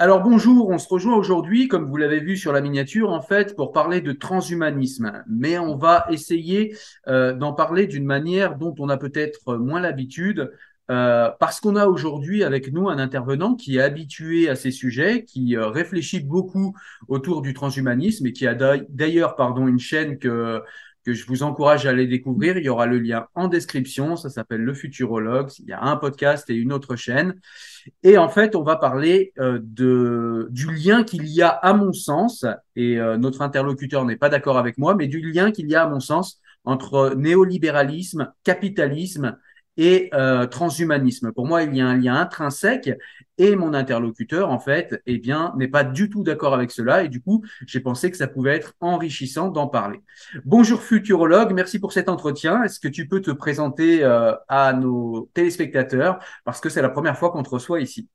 Alors bonjour, on se rejoint aujourd'hui, comme vous l'avez vu sur la miniature, en fait, pour parler de transhumanisme. Mais on va essayer euh, d'en parler d'une manière dont on a peut-être moins l'habitude, euh, parce qu'on a aujourd'hui avec nous un intervenant qui est habitué à ces sujets, qui euh, réfléchit beaucoup autour du transhumanisme et qui a d'ailleurs, pardon, une chaîne que que je vous encourage à aller découvrir. Il y aura le lien en description. Ça s'appelle Le Futurologue. Il y a un podcast et une autre chaîne. Et en fait, on va parler euh, de, du lien qu'il y a, à mon sens, et euh, notre interlocuteur n'est pas d'accord avec moi, mais du lien qu'il y a, à mon sens, entre néolibéralisme, capitalisme et euh, transhumanisme. Pour moi, il y a un lien intrinsèque et mon interlocuteur, en fait, eh bien, n'est pas du tout d'accord avec cela et du coup, j'ai pensé que ça pouvait être enrichissant d'en parler. Bonjour futurologue, merci pour cet entretien. Est-ce que tu peux te présenter euh, à nos téléspectateurs? Parce que c'est la première fois qu'on te reçoit ici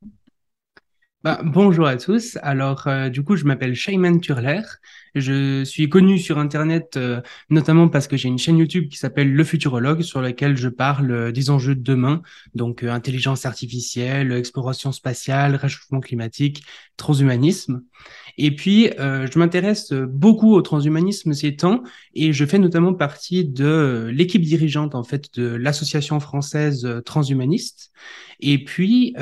Bah, bonjour à tous. Alors, euh, du coup, je m'appelle Shayman Turler. Je suis connu sur Internet euh, notamment parce que j'ai une chaîne YouTube qui s'appelle Le Futurologue sur laquelle je parle euh, des enjeux de demain, donc euh, intelligence artificielle, exploration spatiale, réchauffement climatique, transhumanisme. Et puis, euh, je m'intéresse beaucoup au transhumanisme ces temps et je fais notamment partie de l'équipe dirigeante en fait de l'association française transhumaniste. Et puis,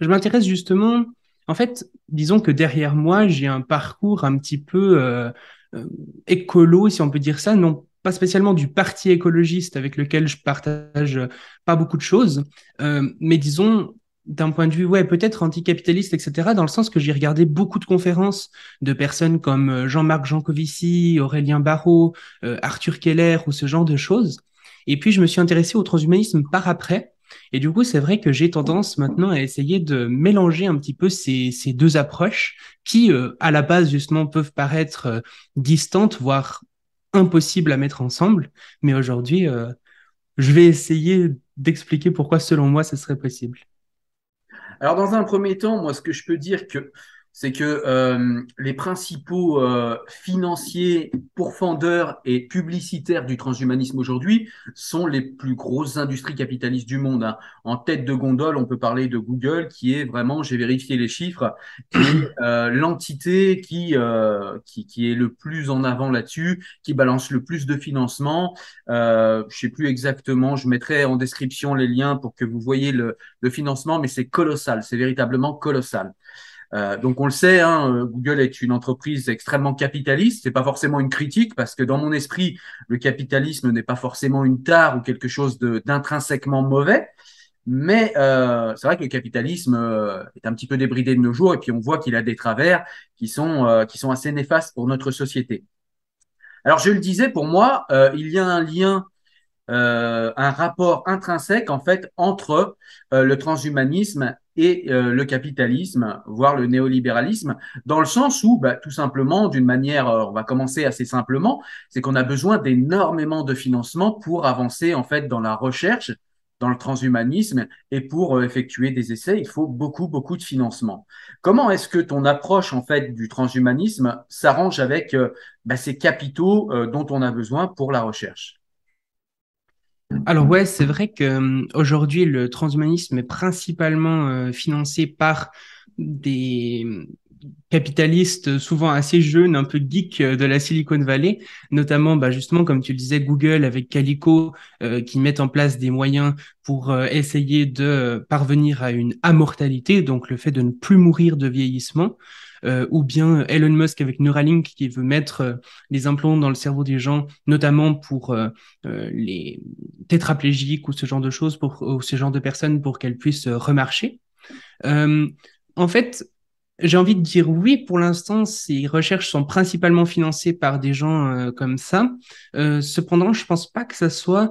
je m'intéresse justement en fait, disons que derrière moi, j'ai un parcours un petit peu euh, euh, écolo, si on peut dire ça, non pas spécialement du parti écologiste avec lequel je partage pas beaucoup de choses, euh, mais disons d'un point de vue, ouais, peut-être anticapitaliste, etc., dans le sens que j'ai regardé beaucoup de conférences de personnes comme euh, Jean-Marc Jancovici, Aurélien Barraud, euh, Arthur Keller ou ce genre de choses. Et puis, je me suis intéressé au transhumanisme par après, et du coup, c'est vrai que j'ai tendance maintenant à essayer de mélanger un petit peu ces, ces deux approches qui, euh, à la base, justement, peuvent paraître euh, distantes, voire impossibles à mettre ensemble. Mais aujourd'hui, euh, je vais essayer d'expliquer pourquoi, selon moi, ce serait possible. Alors, dans un premier temps, moi, ce que je peux dire que c'est que euh, les principaux euh, financiers, pourfendeurs et publicitaires du transhumanisme aujourd'hui sont les plus grosses industries capitalistes du monde. hein. En tête de gondole, on peut parler de Google, qui est vraiment, j'ai vérifié les chiffres, qui est euh, l'entité qui, euh, qui, qui est le plus en avant là-dessus, qui balance le plus de financement. Euh, je sais plus exactement, je mettrai en description les liens pour que vous voyez le, le financement, mais c'est colossal, c'est véritablement colossal. Euh, donc on le sait, hein, euh, Google est une entreprise extrêmement capitaliste. C'est pas forcément une critique parce que dans mon esprit, le capitalisme n'est pas forcément une tare ou quelque chose d'intrinsèquement mauvais. Mais euh, c'est vrai que le capitalisme euh, est un petit peu débridé de nos jours et puis on voit qu'il a des travers qui sont qui sont assez néfastes pour notre société. Alors je le disais, pour moi, il y a un lien euh, un rapport intrinsèque en fait entre le transhumanisme et euh, le capitalisme, voire le néolibéralisme, dans le sens où, bah, tout simplement, d'une manière, euh, on va commencer assez simplement, c'est qu'on a besoin d'énormément de financement pour avancer en fait dans la recherche, dans le transhumanisme et pour euh, effectuer des essais, il faut beaucoup beaucoup de financement. Comment est-ce que ton approche en fait du transhumanisme s'arrange avec bah, ces capitaux dont on a besoin pour la recherche? Alors ouais, c'est vrai que euh, aujourd'hui le transhumanisme est principalement euh, financé par des capitalistes souvent assez jeunes, un peu geeks euh, de la Silicon Valley, notamment bah, justement comme tu le disais Google avec Calico qui mettent en place des moyens pour essayer de parvenir à une immortalité, donc le fait de ne plus mourir de vieillissement. Euh, ou bien Elon Musk avec Neuralink qui veut mettre euh, les implants dans le cerveau des gens, notamment pour euh, les tétraplégiques ou ce genre de choses, pour ou ce genre de personnes pour qu'elles puissent remarcher. en fait, j'ai envie de dire oui, pour l'instant, ces recherches sont principalement financées par des gens comme ça. cependant, je pense pas que ça soit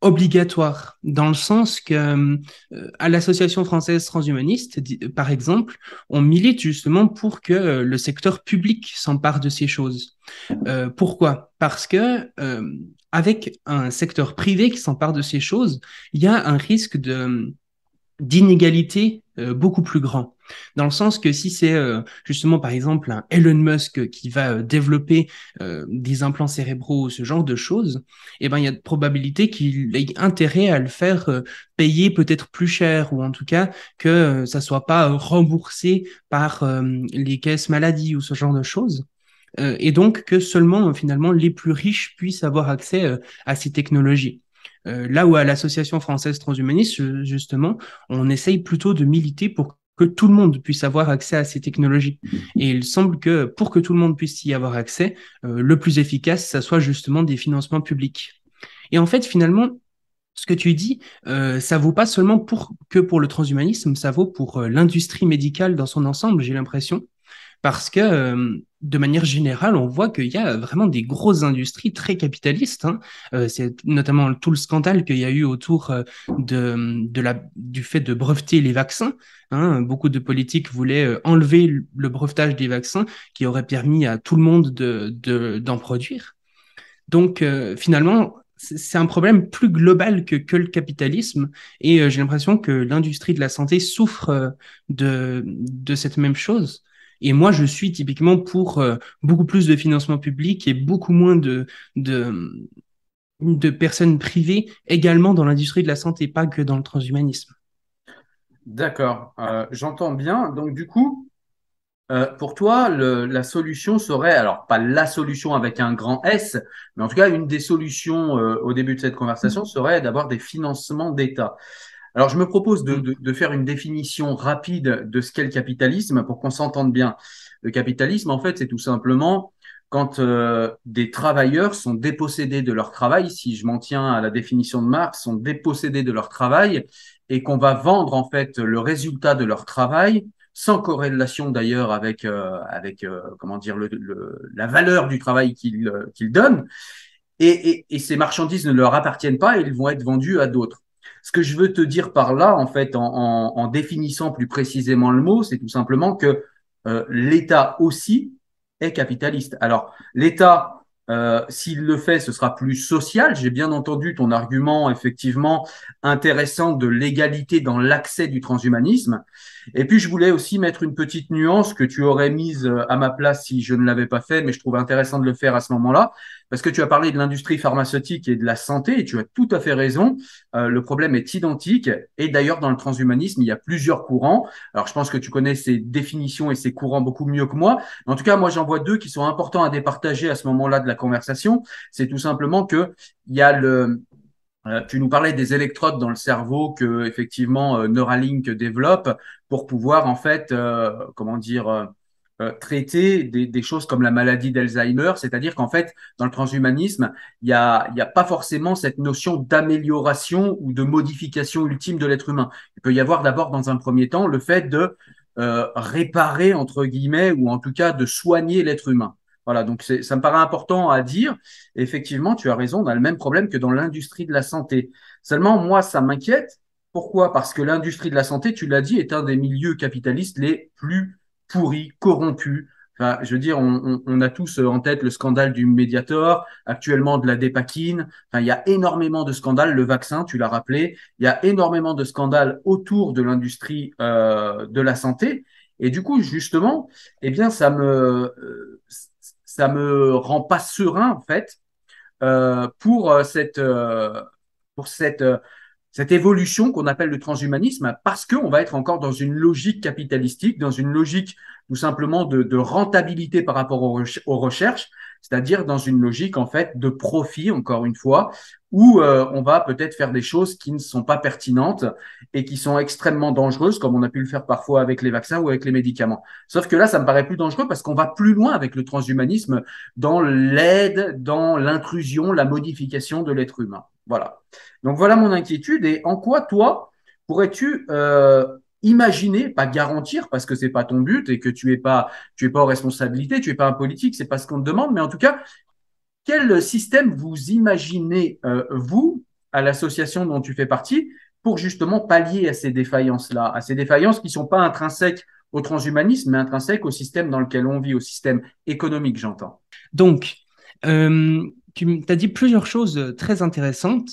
obligatoire dans le sens que euh, à l'association française transhumaniste par exemple on milite justement pour que euh, le secteur public s'empare de ces choses. Euh, pourquoi? Parce que avec un secteur privé qui s'empare de ces choses il y a un risque de d'inégalité beaucoup plus grand dans le sens que si c'est euh, justement par exemple un Elon Musk qui va euh, développer euh, des implants cérébraux ou ce genre de choses, eh ben il y a de probabilité qu'il ait intérêt à le faire payer peut-être plus cher ou en tout cas que ça soit pas remboursé par les caisses maladie ou ce genre de choses. et donc que seulement finalement les plus riches puissent avoir accès à ces technologies. Là où à l'association française transhumaniste, justement, on essaye plutôt de militer pour que tout le monde puisse avoir accès à ces technologies. Et il semble que pour que tout le monde puisse y avoir accès, euh, le plus efficace, ça soit justement des financements publics. Et en fait, finalement, ce que tu dis, euh, ça vaut pas seulement pour que pour le transhumanisme, ça vaut pour euh, l'industrie médicale dans son ensemble, j'ai l'impression parce que euh, de manière générale, on voit qu'il y a vraiment des grosses industries très capitalistes. Hein. Euh, c'est notamment tout le scandale qu'il y a eu autour euh, de, du fait de breveter les vaccins. Hein. Beaucoup de politiques voulaient enlever le brevetage des vaccins qui aurait permis à tout le monde de, de, d'en produire. Donc finalement, c'est un problème plus global que, que le capitalisme et j'ai l'impression que l'industrie de la santé souffre de, de cette même chose. Et moi, je suis typiquement pour euh, beaucoup plus de financement public et beaucoup moins de, de, de personnes privées également dans l'industrie de la santé, pas que dans le transhumanisme. D'accord, euh, j'entends bien. Donc du coup, euh, pour toi, le, la solution serait, alors pas la solution avec un grand S, mais en tout cas, une des solutions au début de cette conversation serait d'avoir des financements d'État. Alors, je me propose mm. de, faire une définition rapide de ce qu'est le capitalisme pour qu'on s'entende bien. Le capitalisme, en fait, c'est tout simplement quand euh, des travailleurs sont dépossédés de leur travail, si je m'en tiens à la définition de Marx, sont dépossédés de leur travail et qu'on va vendre en fait le résultat de leur travail sans corrélation d'ailleurs avec euh, avec euh, comment dire le, la valeur du travail qu'ils qu'ils donnent et, et, et, ces marchandises ne leur appartiennent pas et ils vont être vendus à d'autres. Ce que je veux te dire par là, en fait, en, définissant plus précisément le mot, c'est tout simplement que euh, l'État aussi est capitaliste. Alors, l'État, euh, s'il le fait, ce sera plus social. J'ai bien entendu ton argument effectivement intéressant de l'égalité dans l'accès du transhumanisme. Et puis, je voulais aussi mettre une petite nuance que tu aurais mise euh, à ma place si je ne l'avais pas fait, mais je trouve intéressant de le faire à ce moment-là, parce que tu as parlé de l'industrie pharmaceutique et de la santé, et tu as tout à fait raison. Euh, le problème est identique. Et d'ailleurs, dans le transhumanisme, il y a plusieurs courants. Alors, je pense que tu connais ces définitions et ces courants beaucoup mieux que moi. en tout cas, moi, j'en vois deux qui sont importants à départager à ce moment-là de la conversation. C'est tout simplement que il y a le, euh, tu nous parlais des électrodes dans le cerveau que effectivement euh, Neuralink développe pour pouvoir en fait, euh, comment dire, traiter des, choses comme la maladie d'Alzheimer, c'est-à-dire qu'en fait, dans le transhumanisme, il n'y a, pas forcément cette notion d'amélioration ou de modification ultime de l'être humain. Il peut y avoir d'abord, dans un premier temps, le fait de réparer, entre guillemets, ou en tout cas de soigner l'être humain. Voilà, donc ça me paraît important à dire. Effectivement, tu as raison, on a le même problème que dans l'industrie de la santé. Seulement, moi, ça m'inquiète Pourquoi? Parce que l'industrie de la santé, tu l'as dit, est un des milieux capitalistes les plus pourris, corrompus. Enfin, je veux dire, on, on, a tous en tête le scandale du Mediator, actuellement de la dépakine. Enfin, il y a énormément de scandales. Le vaccin, tu l'as rappelé, il y a énormément de scandales autour de l'industrie euh, de la santé. Et du coup, justement, eh bien, ça me ça me rend pas serein en fait euh, pour euh, cette euh, pour cette cette évolution qu'on appelle le transhumanisme parce qu'on va être encore dans une logique capitalistique, dans une logique tout simplement de, rentabilité par rapport aux recherches, c'est-à-dire dans une logique en fait de profit, encore une fois, où euh, on va peut-être faire des choses qui ne sont pas pertinentes et qui sont extrêmement dangereuses, comme on a pu le faire parfois avec les vaccins ou avec les médicaments. Sauf que là, ça me paraît plus dangereux parce qu'on va plus loin avec le transhumanisme dans l'aide, dans l'intrusion, la modification de l'être humain. Voilà. Donc voilà mon inquiétude. Et en quoi, toi, pourrais-tu euh, imaginer, pas garantir parce que c'est pas ton but et que tu es pas, tu es pas en responsabilité, tu es pas un politique, c'est pas ce qu'on te demande, mais en tout cas, quel système vous imaginez, euh, vous, à l'association dont tu fais partie, pour justement pallier à ces défaillances-là, à ces défaillances qui sont pas intrinsèques au transhumanisme, mais intrinsèques au système dans lequel on vit, au système économique, j'entends. Donc, euh, tu as dit plusieurs choses très intéressantes.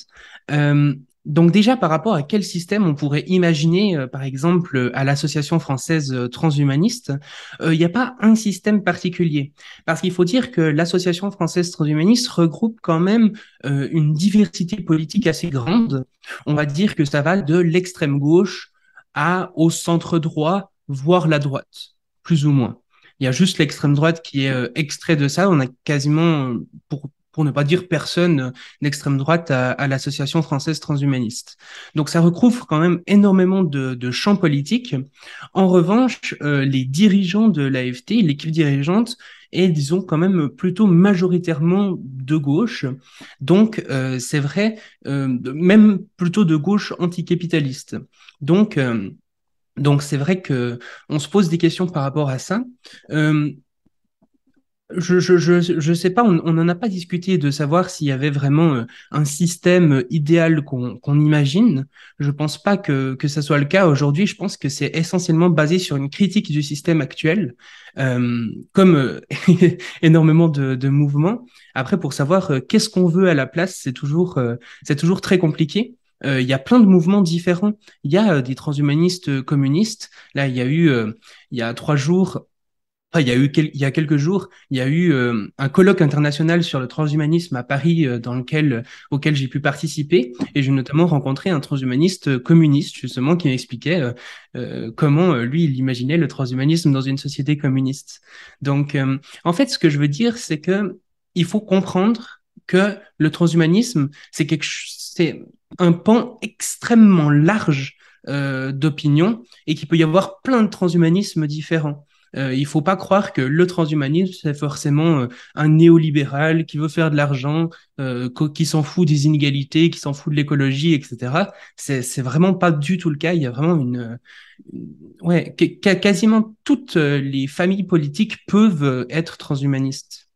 Euh, donc déjà par rapport à quel système on pourrait imaginer, euh, par exemple à l'association française euh, transhumaniste, euh, il n'y a pas un système particulier. Parce qu'il faut dire que l'association française transhumaniste regroupe quand même une diversité politique assez grande. On va dire que ça va de l'extrême gauche à au centre droit, voire la droite, plus ou moins. Il y a juste l'extrême droite qui est extrait de ça. On a quasiment, pour pour ne pas dire personne d'extrême droite à, l'association française transhumaniste. Donc ça recouvre quand même énormément de, champs politiques. En revanche, euh, les dirigeants de l'AFT, l'équipe dirigeante, est, disons, quand même plutôt majoritairement de gauche. Donc, euh, c'est vrai, euh, même plutôt de gauche anticapitaliste. Donc, donc c'est vrai que on se pose des questions par rapport à ça. Je, je, je, je sais pas, on n'en a pas discuté de savoir s'il y avait vraiment euh, un système idéal qu'on qu'on imagine. Je pense pas que, que ça soit le cas aujourd'hui. Je pense que c'est essentiellement basé sur une critique du système actuel, euh, comme euh, énormément de, de mouvements. Après, pour savoir euh, qu'est-ce qu'on veut à la place, c'est toujours, c'est toujours très compliqué. Il y a plein de mouvements différents. Il y a des transhumanistes communistes. Là, il y a eu, il y a trois jours, il y a eu il y a quelques jours, il y a eu euh, un colloque international sur le transhumanisme à Paris euh, dans lequel auquel j'ai pu participer et j'ai notamment rencontré un transhumaniste communiste justement qui m'expliquait euh, comment lui il imaginait le transhumanisme dans une société communiste. Donc en fait ce que je veux dire c'est que il faut comprendre que le transhumanisme c'est quelque c'est un pan extrêmement large d'opinion et qu'il peut y avoir plein de transhumanismes différents. Euh, il faut pas croire que le transhumanisme, c'est forcément euh, un néolibéral qui veut faire de l'argent, euh, qui s'en fout des inégalités, qui s'en fout de l'écologie, etc. C'est, c'est vraiment pas du tout le cas. Il y a vraiment une, ouais, quasiment toutes les familles politiques peuvent être transhumanistes.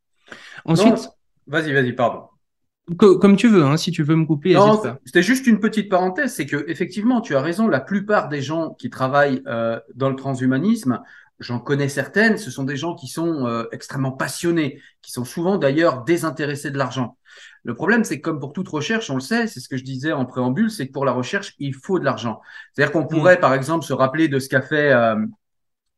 Ensuite, vas-y, vas-y, pardon. Comme tu veux, hein, si tu veux me couper. Non, c'était juste une petite parenthèse, c'est que effectivement, tu as raison. La plupart des gens qui travaillent euh, dans le transhumanisme j'en connais certaines, ce sont des gens qui sont euh, extrêmement passionnés, qui sont souvent d'ailleurs désintéressés de l'argent. Le problème, c'est que comme pour toute recherche, on le sait, c'est ce que je disais en préambule, c'est que pour la recherche, il faut de l'argent. C'est-à-dire qu'on pourrait, mm. par exemple, se rappeler de ce qu'a fait, euh,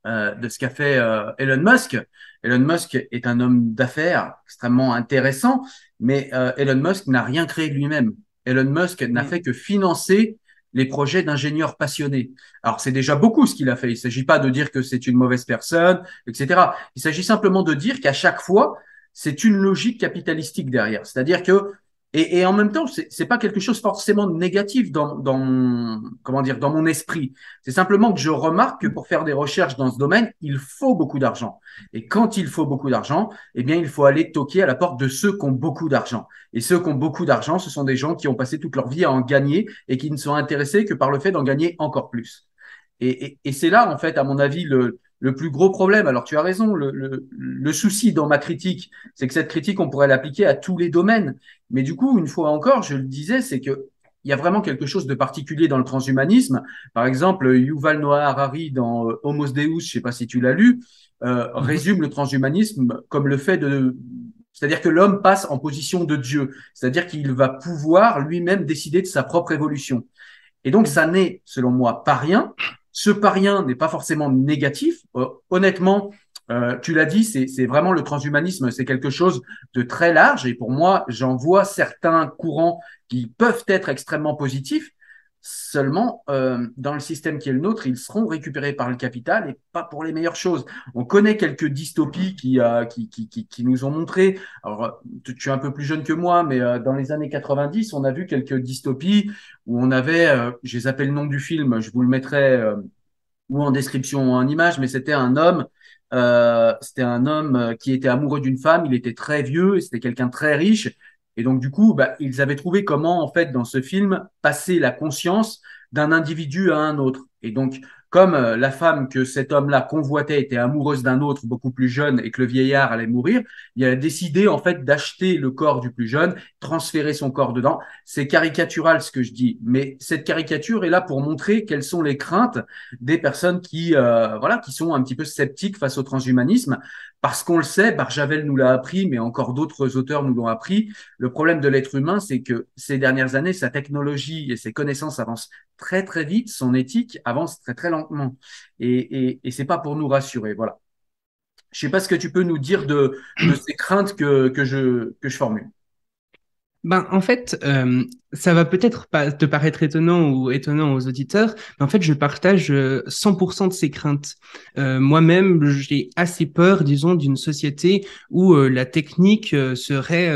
euh, de ce qu'a fait euh, Elon Musk. Elon Musk est un homme d'affaires extrêmement intéressant, mais euh, Elon Musk n'a rien créé lui-même. Elon Musk n'a mm. fait que financer les projets d'ingénieurs passionnés. Alors c'est déjà beaucoup ce qu'il a fait. Il ne s'agit pas de dire que c'est une mauvaise personne, etc. Il s'agit simplement de dire qu'à chaque fois, c'est une logique capitalistique derrière. C'est-à-dire que et, et, en même temps, c'est pas quelque chose forcément de négatif dans, dans mon, comment dire, dans mon esprit. C'est simplement que je remarque que pour faire des recherches dans ce domaine, il faut beaucoup d'argent. Et quand il faut beaucoup d'argent, eh bien, il faut aller toquer à la porte de ceux qui ont beaucoup d'argent. Et ceux qui ont beaucoup d'argent, ce sont des gens qui ont passé toute leur vie à en gagner et qui ne sont intéressés que par le fait d'en gagner encore plus. Et, et, et c'est là, en fait, à mon avis, le, le plus gros problème, alors tu as raison, le, le, le souci dans ma critique, c'est que cette critique, on pourrait l'appliquer à tous les domaines. Mais du coup, une fois encore, je le disais, c'est que il y a vraiment quelque chose de particulier dans le transhumanisme. Par exemple, Yuval Noah Harari dans euh, Homo Deus, je sais pas si tu l'as lu, euh, mhm. résume le transhumanisme comme le fait de c'est-à-dire que l'homme passe en position de Dieu, c'est-à-dire qu'il va pouvoir lui-même décider de sa propre évolution. Et donc, ça n'est, selon moi, pas rien. Ce pas rien n'est pas forcément négatif. Euh, honnêtement, euh, tu l'as dit, c'est vraiment le transhumanisme, c'est quelque chose de très large. Et pour moi, j'en vois certains courants qui peuvent être extrêmement positifs. Seulement, euh, dans le système qui est le nôtre, ils seront récupérés par le capital et pas pour les meilleures choses. On connaît quelques dystopies qui, euh, qui, qui, qui, nous ont montré, alors tu, es un peu plus jeune que moi, mais euh, dans les années 90, on a vu quelques dystopies où on avait, euh, je les appelle le nom du film, je vous le mettrai ou en description ou en image, mais c'était un homme c'était un homme qui était amoureux d'une femme, il était très vieux, c'était quelqu'un très riche, et donc, du coup, bah, ils avaient trouvé comment, en fait, dans ce film, passer la conscience d'un individu à un autre. Et donc, comme euh, la femme que cet homme-là convoitait était amoureuse d'un autre beaucoup plus jeune et que le vieillard allait mourir, il a décidé en fait d'acheter le corps du plus jeune, transférer son corps dedans. C'est caricatural ce que je dis, mais cette caricature est là pour montrer quelles sont les craintes des personnes qui euh, voilà qui sont un petit peu sceptiques face au transhumanisme parce qu'on le sait, Barjavel nous l'a appris, mais encore d'autres auteurs nous l'ont appris. Le problème de l'être humain, c'est que ces dernières années, sa technologie et ses connaissances avancent très très vite, son éthique avance très très lentement. Et, et, et c'est pas pour nous rassurer. Voilà. Je sais pas ce que tu peux nous dire de, ces craintes que, je, que je formule. Ben, en fait, euh, ça va peut-être pas te paraître étonnant ou étonnant aux auditeurs, mais en fait, je partage 100% euh, de ces craintes. Euh, Moi-même, j'ai assez peur, disons, d'une société où euh, la technique euh, serait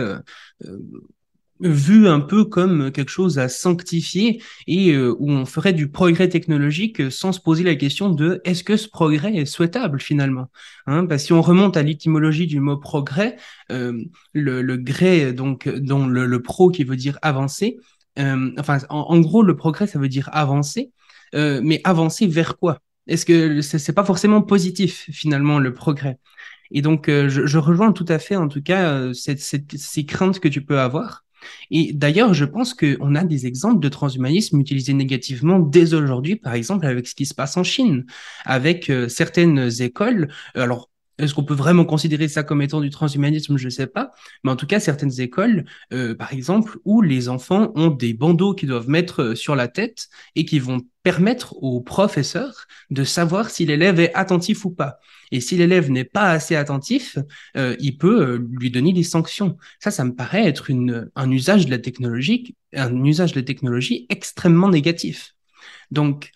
vu un peu comme quelque chose à sanctifier et euh, où on ferait du progrès technologique sans se poser la question de est-ce que ce progrès est souhaitable finalement? Hein Parce si on remonte à l'étymologie du mot progrès, euh, le, gré donc dont le, pro qui veut dire avancer, euh, enfin en, gros le progrès ça veut dire avancer, mais avancer vers quoi? Est-ce que c'est pas forcément positif finalement le progrès? Et donc, je, rejoins tout à fait, en tout cas, ces craintes que tu peux avoir. Et d'ailleurs, je pense qu'on a des exemples de transhumanisme utilisés négativement dès aujourd'hui, par exemple avec ce qui se passe en Chine, avec euh, certaines écoles. Alors, est-ce qu'on peut vraiment considérer ça comme étant du transhumanisme? Je ne sais pas. Mais en tout cas, certaines écoles, euh, par exemple, où les enfants ont des bandeaux qu'ils doivent mettre euh, sur la tête et qui vont permettre aux professeurs de savoir si l'élève est attentif ou pas. Et si l'élève n'est pas assez attentif, euh, il peut lui donner des sanctions. Ça, ça me paraît être un usage de la technologie, un usage de la technologie extrêmement négatif. Donc,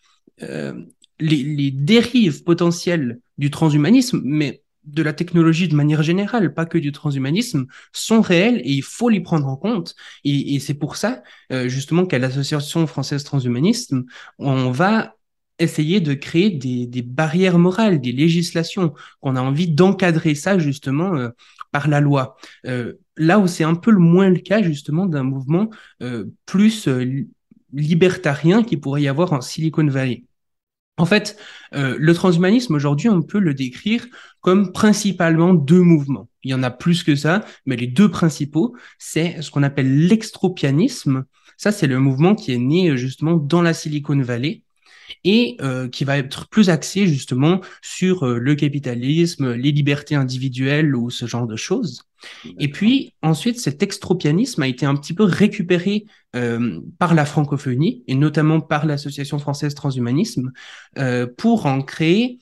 les, dérives potentielles du transhumanisme, mais de la technologie de manière générale, pas que du transhumanisme, sont réelles et il faut les prendre en compte. Et, et c'est pour ça, euh, justement, qu'à l'Association française transhumanisme, on va essayer de créer des, des, barrières morales, des législations, qu'on a envie d'encadrer ça justement euh, par la loi. Euh, là où c'est un peu le moins le cas justement d'un mouvement euh, plus euh, libertarien qui pourrait y avoir en Silicon Valley. En fait, euh, le transhumanisme aujourd'hui, on peut le décrire comme principalement deux mouvements. Il y en a plus que ça, mais les deux principaux, c'est ce qu'on appelle l'extropianisme. Ça, c'est le mouvement qui est né justement dans la Silicon Valley et euh, qui va être plus axé justement sur euh, le capitalisme, les libertés individuelles ou ce genre de choses. Et puis ensuite, cet extropianisme a été un petit peu récupéré euh, par la francophonie et notamment par l'Association française transhumanisme pour en créer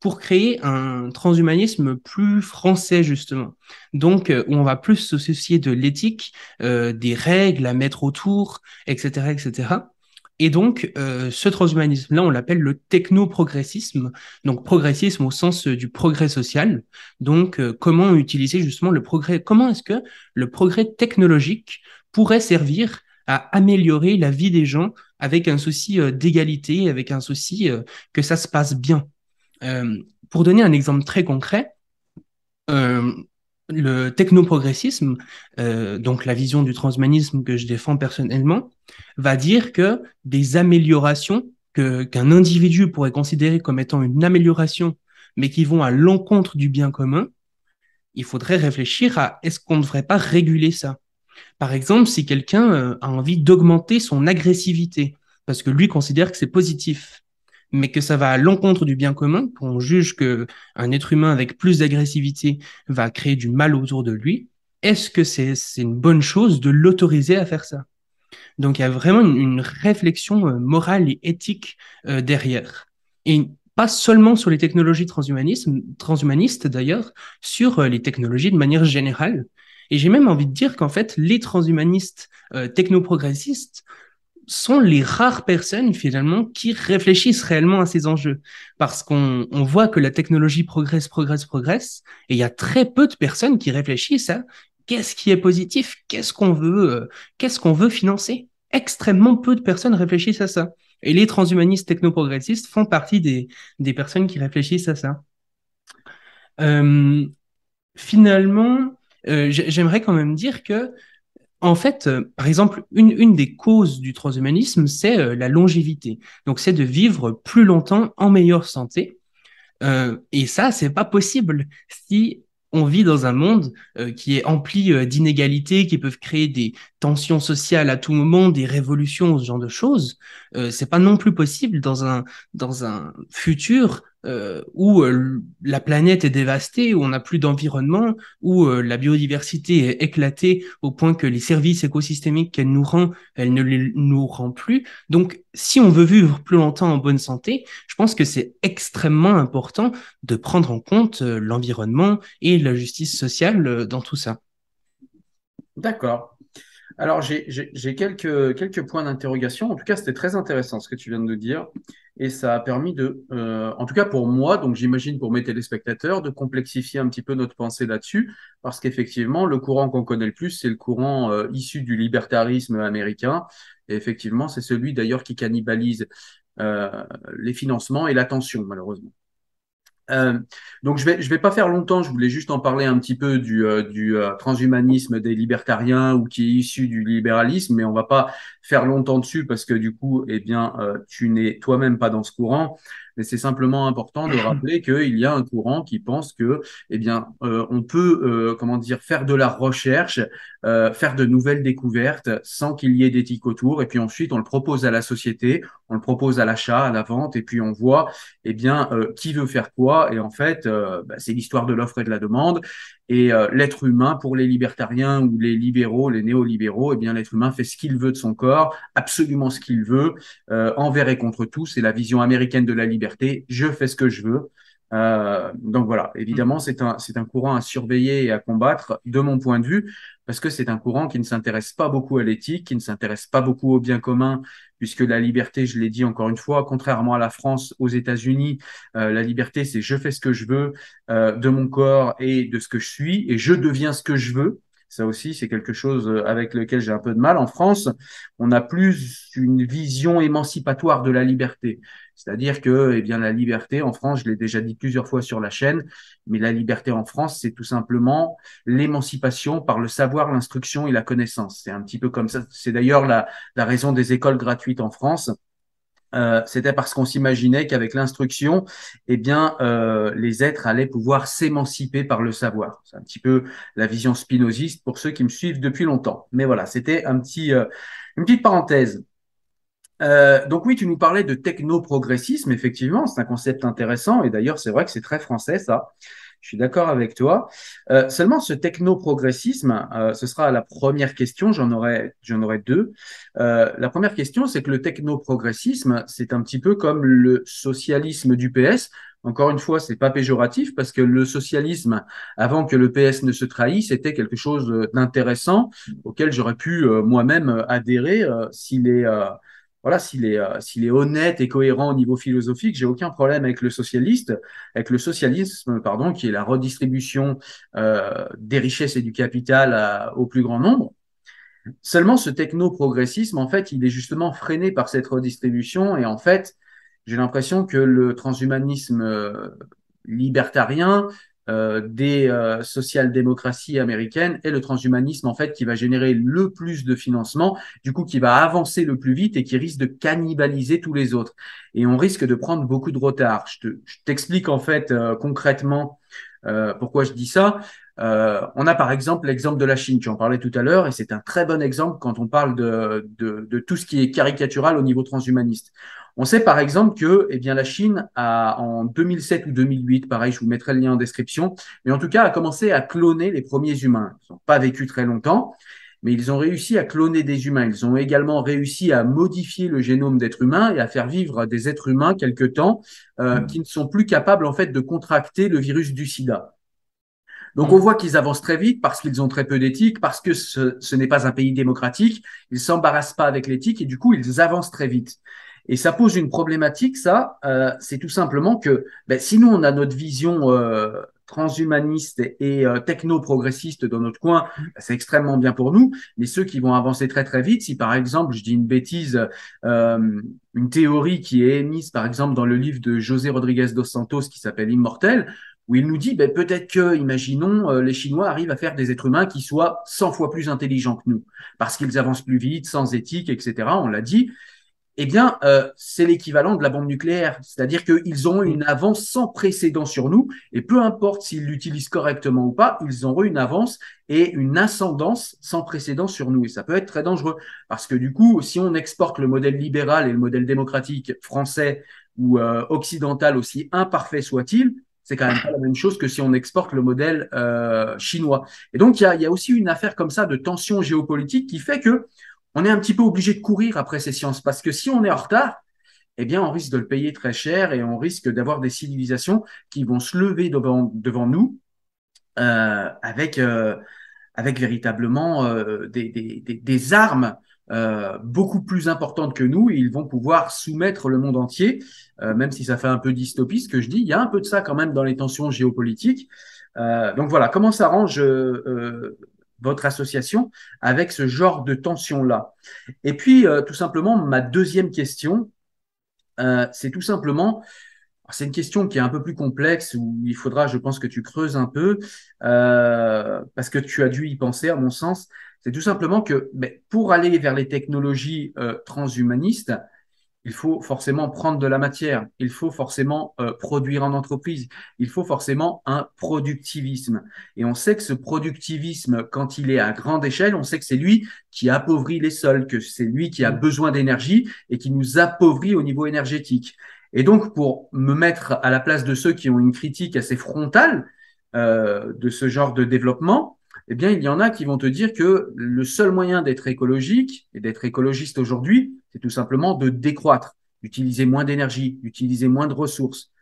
pour créer un transhumanisme plus français justement. Donc euh, où on va plus se soucier de l'éthique, euh, des règles à mettre autour, etc., etc. Et donc, euh, ce transhumanisme-là, on l'appelle le techno-progressisme. Donc, progressisme au sens euh, du progrès social. Donc, euh, comment utiliser justement le progrès Comment est-ce que le progrès technologique pourrait servir à améliorer la vie des gens avec un souci d'égalité, avec un souci que ça se passe bien? Pour donner un exemple très concret, le technoprogressisme, euh, donc la vision du transhumanisme que je défends personnellement, va dire que des améliorations qu'un individu pourrait considérer comme étant une amélioration, mais qui vont à l'encontre du bien commun, il faudrait réfléchir à est-ce qu'on ne devrait pas réguler ça? Par exemple, si quelqu'un euh, a envie d'augmenter son agressivité, parce que lui considère que c'est positif, mais que ça va à l'encontre du bien commun, qu'on juge que un être humain avec plus d'agressivité va créer du mal autour de lui, est-ce que c'est une bonne chose de l'autoriser à faire ça? Donc il y a vraiment une, réflexion euh, morale et éthique euh, derrière. Et pas seulement sur les technologies transhumanistes d'ailleurs, sur euh, les technologies de manière générale. Et j'ai même envie de dire qu'en fait, les transhumanistes technoprogressistes sont les rares personnes finalement qui réfléchissent réellement à ces enjeux. Parce qu'on on voit que la technologie progresse, progresse, progresse, et il y a très peu de personnes qui réfléchissent à qu'est-ce qui est positif, qu'est-ce qu'on veut, euh, qu'est-ce qu'on veut financer. Extrêmement peu de personnes réfléchissent à ça. Et les transhumanistes technoprogressistes font partie des, des personnes qui réfléchissent à ça. Euh, finalement, euh, j'aimerais quand même dire que en fait, euh, par exemple, une, une des causes du transhumanisme, c'est euh, la longévité. Donc, c'est de vivre plus longtemps en meilleure santé. Euh, et ça, c'est pas possible si on vit dans un monde qui est empli d'inégalités, qui peuvent créer des tensions sociales à tout moment, des révolutions, ce genre de choses. c'est pas non plus possible dans un dans un futur euh, où euh, la planète est dévastée, où on n'a plus d'environnement, où euh, la biodiversité est éclatée au point que les services écosystémiques qu'elle nous rend, elle ne les nous rend plus. Donc, si on veut vivre plus longtemps en bonne santé, je pense que c'est extrêmement important de prendre en compte l'environnement et la justice sociale dans tout ça. D'accord. Alors, j'ai quelques, quelques points d'interrogation. En tout cas, c'était très intéressant ce que tu viens de nous dire. Et ça a permis de, euh, en tout cas pour moi, donc j'imagine pour mes téléspectateurs, de complexifier un petit peu notre pensée là-dessus. Parce qu'effectivement, le courant qu'on connaît le plus, c'est le courant euh, issu du libertarisme américain. Et effectivement, c'est celui d'ailleurs qui cannibalise euh, les financements et l'attention, malheureusement. Euh, donc je vais je vais pas faire longtemps. Je voulais juste en parler un petit peu du, euh, du euh, transhumanisme des libertariens ou qui est issu du libéralisme, mais on va pas faire longtemps dessus parce que du coup, eh bien, tu n'es toi-même pas dans ce courant. Mais c'est simplement important de rappeler qu'il y a un courant qui pense que, eh bien, euh, on peut, euh, comment dire, faire de la recherche, euh, faire de nouvelles découvertes sans qu'il y ait d'éthique autour, et puis ensuite on le propose à la société, on le propose à l'achat, à la vente, et puis on voit, eh bien, qui veut faire quoi, et en fait, bah, c'est l'histoire de l'offre et de la demande, et euh, l'être humain, pour les libertariens ou les libéraux, les néolibéraux, eh bien l'être humain fait ce qu'il veut de son corps, absolument ce qu'il veut, euh, envers et contre tout. C'est la vision américaine de la liberté. Je fais ce que je veux. Euh, donc voilà, évidemment, mm. c'est un, c'est un courant à surveiller et à combattre de mon point de vue, parce que c'est un courant qui ne s'intéresse pas beaucoup à l'éthique, qui ne s'intéresse pas beaucoup au bien commun, puisque la liberté, je l'ai dit encore une fois, contrairement à la France, aux États-Unis, euh, la liberté, c'est je fais ce que je veux euh, de mon corps et de ce que je suis, et je deviens ce que je veux. Ça aussi, c'est quelque chose euh, avec lequel j'ai un peu de mal. En France, on a plus une vision émancipatoire de la liberté. C'est-à-dire que, eh bien, la liberté en France, je l'ai déjà dit plusieurs fois sur la chaîne, mais la liberté en France, c'est tout simplement l'émancipation par le savoir, l'instruction et la connaissance. C'est un petit peu comme ça. C'est d'ailleurs la, la raison des écoles gratuites en France. Euh, c'était parce qu'on s'imaginait qu'avec l'instruction, eh bien, euh, les êtres allaient pouvoir s'émanciper par le savoir. C'est un petit peu la vision spinoziste pour ceux qui me suivent depuis longtemps. Mais voilà, c'était un petit, euh, une petite parenthèse. Donc oui, tu nous parlais de techno-progressisme, effectivement, c'est un concept intéressant, et d'ailleurs c'est vrai que c'est très français ça. Je suis d'accord avec toi. Euh, seulement, ce techno-progressisme, euh, ce sera la première question. J'en aurai, j'en aurai deux. Euh, la première question, c'est que le techno-progressisme, c'est un petit peu comme le socialisme du PS. Encore une fois, c'est pas péjoratif parce que le socialisme, avant que le PS ne se trahisse, c'était quelque chose d'intéressant auquel j'aurais pu moi-même adhérer s'il est voilà, s'il est, euh, s'il est honnête et cohérent au niveau philosophique, j'ai aucun problème avec le socialiste, avec le socialisme, pardon, qui est la redistribution euh, des richesses et du capital au plus grand nombre. Seulement, ce techno-progressisme, en fait, il est justement freiné par cette redistribution et en fait, j'ai l'impression que le transhumanisme euh, libertarien euh, des euh, social-démocraties américaines et le transhumanisme en fait qui va générer le plus de financement, du coup qui va avancer le plus vite et qui risque de cannibaliser tous les autres. Et on risque de prendre beaucoup de retard. Je t'explique en fait euh, concrètement pourquoi je dis ça. Euh, on a par exemple l'exemple de la Chine, tu en parlais tout à l'heure, et c'est un très bon exemple quand on parle de, de, de, tout ce qui est caricatural au niveau transhumaniste. On sait par exemple que eh bien, la Chine a, en 2007 ou 2008, pareil, je vous mettrai le lien en description, mais en tout cas a commencé à cloner les premiers humains. Ils n'ont pas vécu très longtemps, mais ils ont réussi à cloner des humains. Ils ont également réussi à modifier le génome d'êtres humains et à faire vivre des êtres humains quelque temps euh, qui ne sont plus capables en fait de contracter le virus du sida. Donc on voit qu'ils avancent très vite parce qu'ils ont très peu d'éthique, parce que ce, ce n'est pas un pays démocratique, ils s'embarrassent pas avec l'éthique et du coup ils avancent très vite. Et ça pose une problématique, ça, euh, c'est tout simplement que ben, si nous on a notre vision euh, transhumaniste et euh, techno-progressiste dans notre coin, ben, c'est extrêmement bien pour nous. Mais ceux qui vont avancer très très vite, si par exemple, je dis une bêtise, euh, une théorie qui est émise par exemple dans le livre de José Rodriguez dos Santos qui s'appelle Immortel, où il nous dit ben, peut-être que, imaginons, euh, les Chinois arrivent à faire des êtres humains qui soient 100 fois plus intelligents que nous, parce qu'ils avancent plus vite, sans éthique, etc. On l'a dit. Eh bien, euh, c'est l'équivalent de la bombe nucléaire, c'est-à-dire qu'ils ont une avance sans précédent sur nous, et peu importe s'ils l'utilisent correctement ou pas, ils auront une avance et une ascendance sans précédent sur nous. Et ça peut être très dangereux, parce que du coup, si on exporte le modèle libéral et le modèle démocratique français ou euh, occidental, aussi imparfait soit-il, c'est quand même pas la même chose que si on exporte le modèle euh, chinois. Et donc, il y a, aussi une affaire comme ça de tension géopolitique qui fait que on est un petit peu obligé de courir après ces sciences parce que si on est en retard, eh bien, on risque de le payer très cher et on risque d'avoir des civilisations qui vont se lever devant, nous euh, avec, euh, avec véritablement des, armes euh, beaucoup plus importantes que nous ils vont pouvoir soumettre le monde entier, euh, même si ça fait un peu dystopie ce que je dis. Il y a un peu de ça quand même dans les tensions géopolitiques. Euh, donc voilà, comment s'arrange votre association avec ce genre de tension-là Et puis, euh, tout simplement, ma deuxième question, euh, c'est tout simplement, c'est une question qui est un peu plus complexe, où il faudra, je pense, que tu creuses un peu, euh, parce que tu as dû y penser, à mon sens. C'est tout simplement que ben, pour aller vers les technologies euh, transhumanistes, il faut forcément prendre de la matière, il faut forcément euh, produire en entreprise, il faut forcément un productivisme. Et on sait que ce productivisme, quand il est à grande échelle, on sait que c'est lui qui appauvrit les sols, que c'est lui qui a mmh. besoin d'énergie et qui nous appauvrit au niveau énergétique. Et donc, pour me mettre à la place de ceux qui ont une critique assez frontale euh, de ce genre de développement, eh bien, il y en a qui vont te dire que le seul moyen d'être écologique et d'être écologiste aujourd'hui, c'est tout simplement de décroître, d'utiliser moins d'énergie, d'utiliser moins de ressources.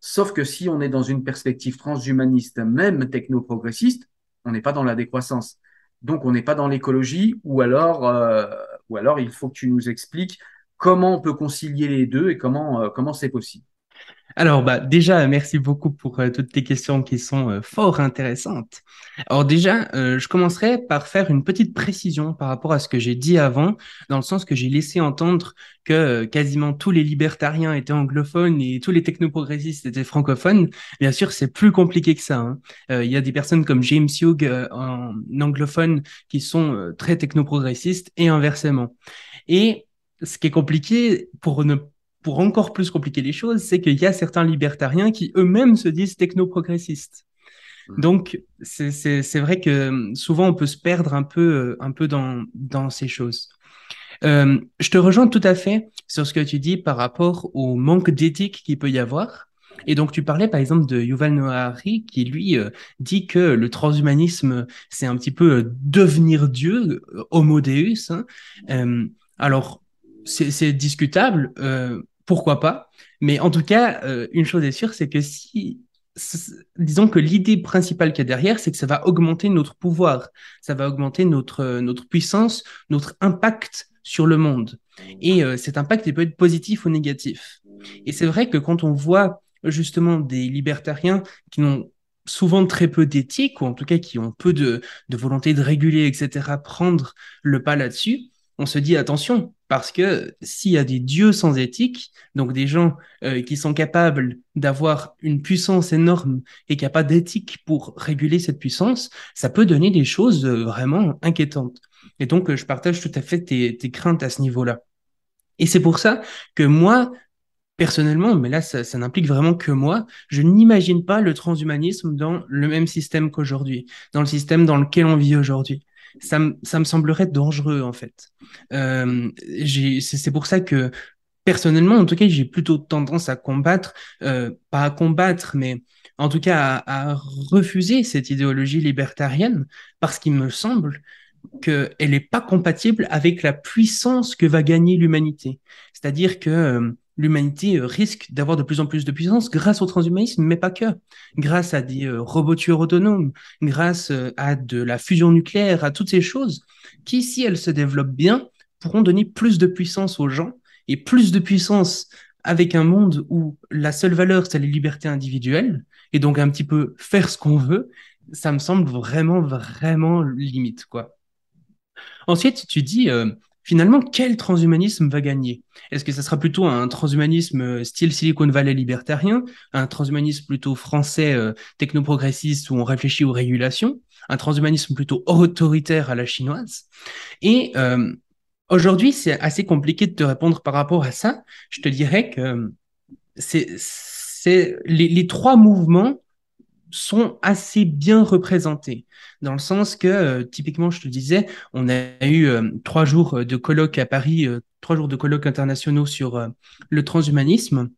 Sauf que si on est dans une perspective transhumaniste, même techno-progressiste, on n'est pas dans la décroissance. Donc, on n'est pas dans l'écologie, ou alors, euh, ou alors, il faut que tu nous expliques comment on peut concilier les deux et comment, euh, comment c'est possible. Alors, bah, déjà, merci beaucoup pour euh, toutes tes questions qui sont euh, fort intéressantes. Alors déjà, euh, je commencerai par faire une petite précision par rapport à ce que j'ai dit avant, dans le sens que j'ai laissé entendre que quasiment tous les libertariens étaient anglophones et tous les technoprogressistes étaient francophones. Bien sûr, c'est plus compliqué que ça. Hein. Il y a des personnes comme James Hugh en anglophone qui sont très technoprogressistes et inversement. Et ce qui est compliqué pour ne pour encore plus compliquer les choses, c'est qu'il y a certains libertariens qui eux-mêmes se disent techno-progressistes. Mmh. Donc, c'est vrai que hum, souvent on peut se perdre un peu, euh, un peu dans, dans ces choses. Euh, je te rejoins tout à fait sur ce que tu dis par rapport au manque d'éthique qu'il peut y avoir. Et donc, tu parlais par exemple de Yuval Noah Harari qui, lui, euh, dit que le transhumanisme, c'est un petit peu euh, devenir Dieu, homo deus. Hein. alors, c'est discutable. Euh, pourquoi pas Mais en tout cas, euh, une chose est sûre, c'est que si, disons que l'idée principale qu'il y a derrière, c'est que ça va augmenter notre pouvoir, ça va augmenter notre, notre puissance, notre impact sur le monde. Et euh, cet impact, il peut être positif ou négatif. Et c'est vrai que quand on voit justement des libertariens qui n'ont souvent très peu d'éthique, ou en tout cas qui ont peu de, de volonté de réguler, etc., prendre le pas là-dessus, on se dit attention, parce que s'il y a des dieux sans éthique, donc des gens euh, qui sont capables d'avoir une puissance énorme et qui n'ont pas d'éthique pour réguler cette puissance, ça peut donner des choses euh, vraiment inquiétantes. Et donc, euh, je partage tout à fait tes, tes craintes à ce niveau-là. Et c'est pour ça que moi, personnellement, mais là, ça, ça n'implique vraiment que moi, je n'imagine pas le transhumanisme dans le même système qu'aujourd'hui, dans le système dans lequel on vit aujourd'hui. Ça, me- ça me semblerait dangereux, en fait. Euh, c'est pour ça que, personnellement, en tout cas, j'ai plutôt tendance à combattre, euh, pas à combattre, mais en tout cas à, à refuser cette idéologie libertarienne, parce qu'il me semble qu'elle n'est pas compatible avec la puissance que va gagner l'humanité. C'est-à-dire que euh, l'humanité euh, risque d'avoir de plus en plus de puissance grâce au transhumanisme, mais pas que. Grâce à des euh, robots tueurs autonomes, grâce euh, à de la fusion nucléaire, à toutes ces choses qui, si elles se développent bien, pourront donner plus de puissance aux gens et plus de puissance avec un monde où la seule valeur, c'est les libertés individuelles, et donc un petit peu faire ce qu'on veut, ça me semble vraiment, vraiment limite, quoi. Ensuite, tu dis, finalement, quel transhumanisme va gagner? Est-ce que ça sera plutôt un transhumanisme euh, style Silicon Valley libertarien, un transhumanisme plutôt français euh, technoprogressiste où on réfléchit aux régulations, un transhumanisme plutôt autoritaire à la chinoise? Et euh, aujourd'hui, c'est assez compliqué de te répondre par rapport à ça. Je te dirais que c'est, c'est les trois mouvements sont assez bien représentés, dans le sens que, euh, typiquement, je te disais, on a eu euh, trois jours euh, de colloques à Paris, trois jours de colloques internationaux sur le transhumanisme.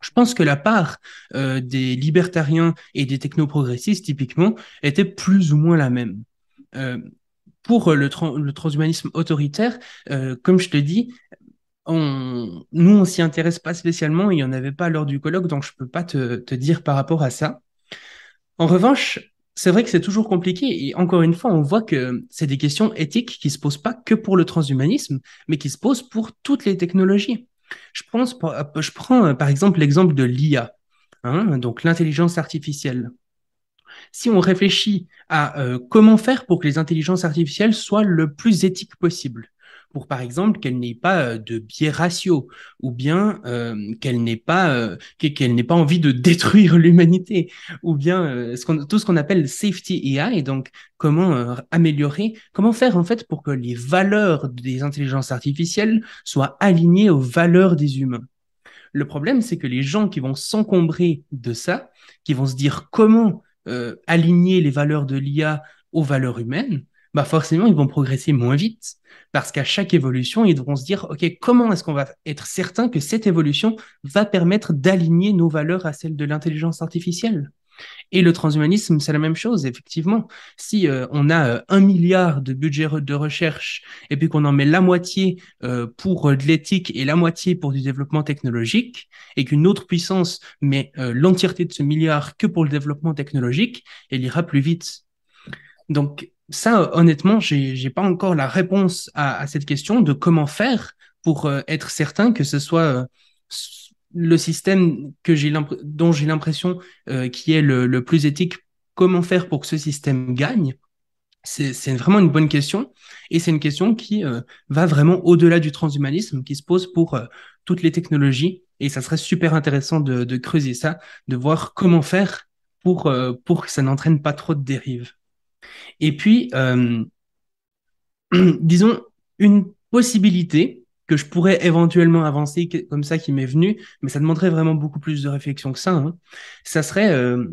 Je pense que la part des libertariens et des technoprogressistes, typiquement, était plus ou moins la même. Pour le, tran- le transhumanisme autoritaire, comme je te dis, on, nous, on s'y intéresse pas spécialement, il n'y en avait pas lors du colloque, donc je peux pas te, te dire par rapport à ça. En revanche, c'est vrai que c'est toujours compliqué et encore une fois, on voit que c'est des questions éthiques qui se posent pas que pour le transhumanisme, mais qui se posent pour toutes les technologies. Je prends euh, par exemple l'exemple de l'IA, hein, donc l'intelligence artificielle. Si on réfléchit à euh, comment faire pour que les intelligences artificielles soient le plus éthiques possible, pour par exemple qu'elles n'aient pas euh, de biais ratio, ou bien euh, euh, qu'e- qu'elles n'aient pas envie de détruire l'humanité, ou bien tout ce qu'on appelle safety AI, donc comment améliorer, comment faire en fait pour que les valeurs des intelligences artificielles soient alignées aux valeurs des humains. Le problème, c'est que les gens qui vont s'encombrer de ça, qui vont se dire comment aligner les valeurs de l'IA aux valeurs humaines, bah forcément, ils vont progresser moins vite. Parce qu'à chaque évolution, ils devront se dire, OK, comment est-ce qu'on va être certain que cette évolution va permettre d'aligner nos valeurs à celles de l'intelligence artificielle? Et le transhumanisme, c'est la même chose, effectivement. Si euh, on a euh, un milliard de budget de recherche et puis qu'on en met la moitié euh, pour de l'éthique et la moitié pour du développement technologique, et qu'une autre puissance met l'entièreté de ce milliard que pour le développement technologique, elle ira plus vite. Donc ça, honnêtement, j'ai pas encore la réponse à, à cette question de comment faire pour euh, être certain que ce soit euh, le système que j'ai dont j'ai l'impression euh, qui est le, le plus éthique. Comment faire pour que ce système gagne? C'est vraiment une bonne question et c'est une question qui euh, va vraiment au-delà du transhumanisme, qui se pose pour euh, toutes les technologies et ça serait super intéressant de, de creuser ça, de voir comment faire pour, pour que ça n'entraîne pas trop de dérives. Et puis, euh, disons, une possibilité que je pourrais éventuellement avancer comme ça qui m'est venue, mais ça demanderait vraiment beaucoup plus de réflexion que ça, hein. Ça serait euh,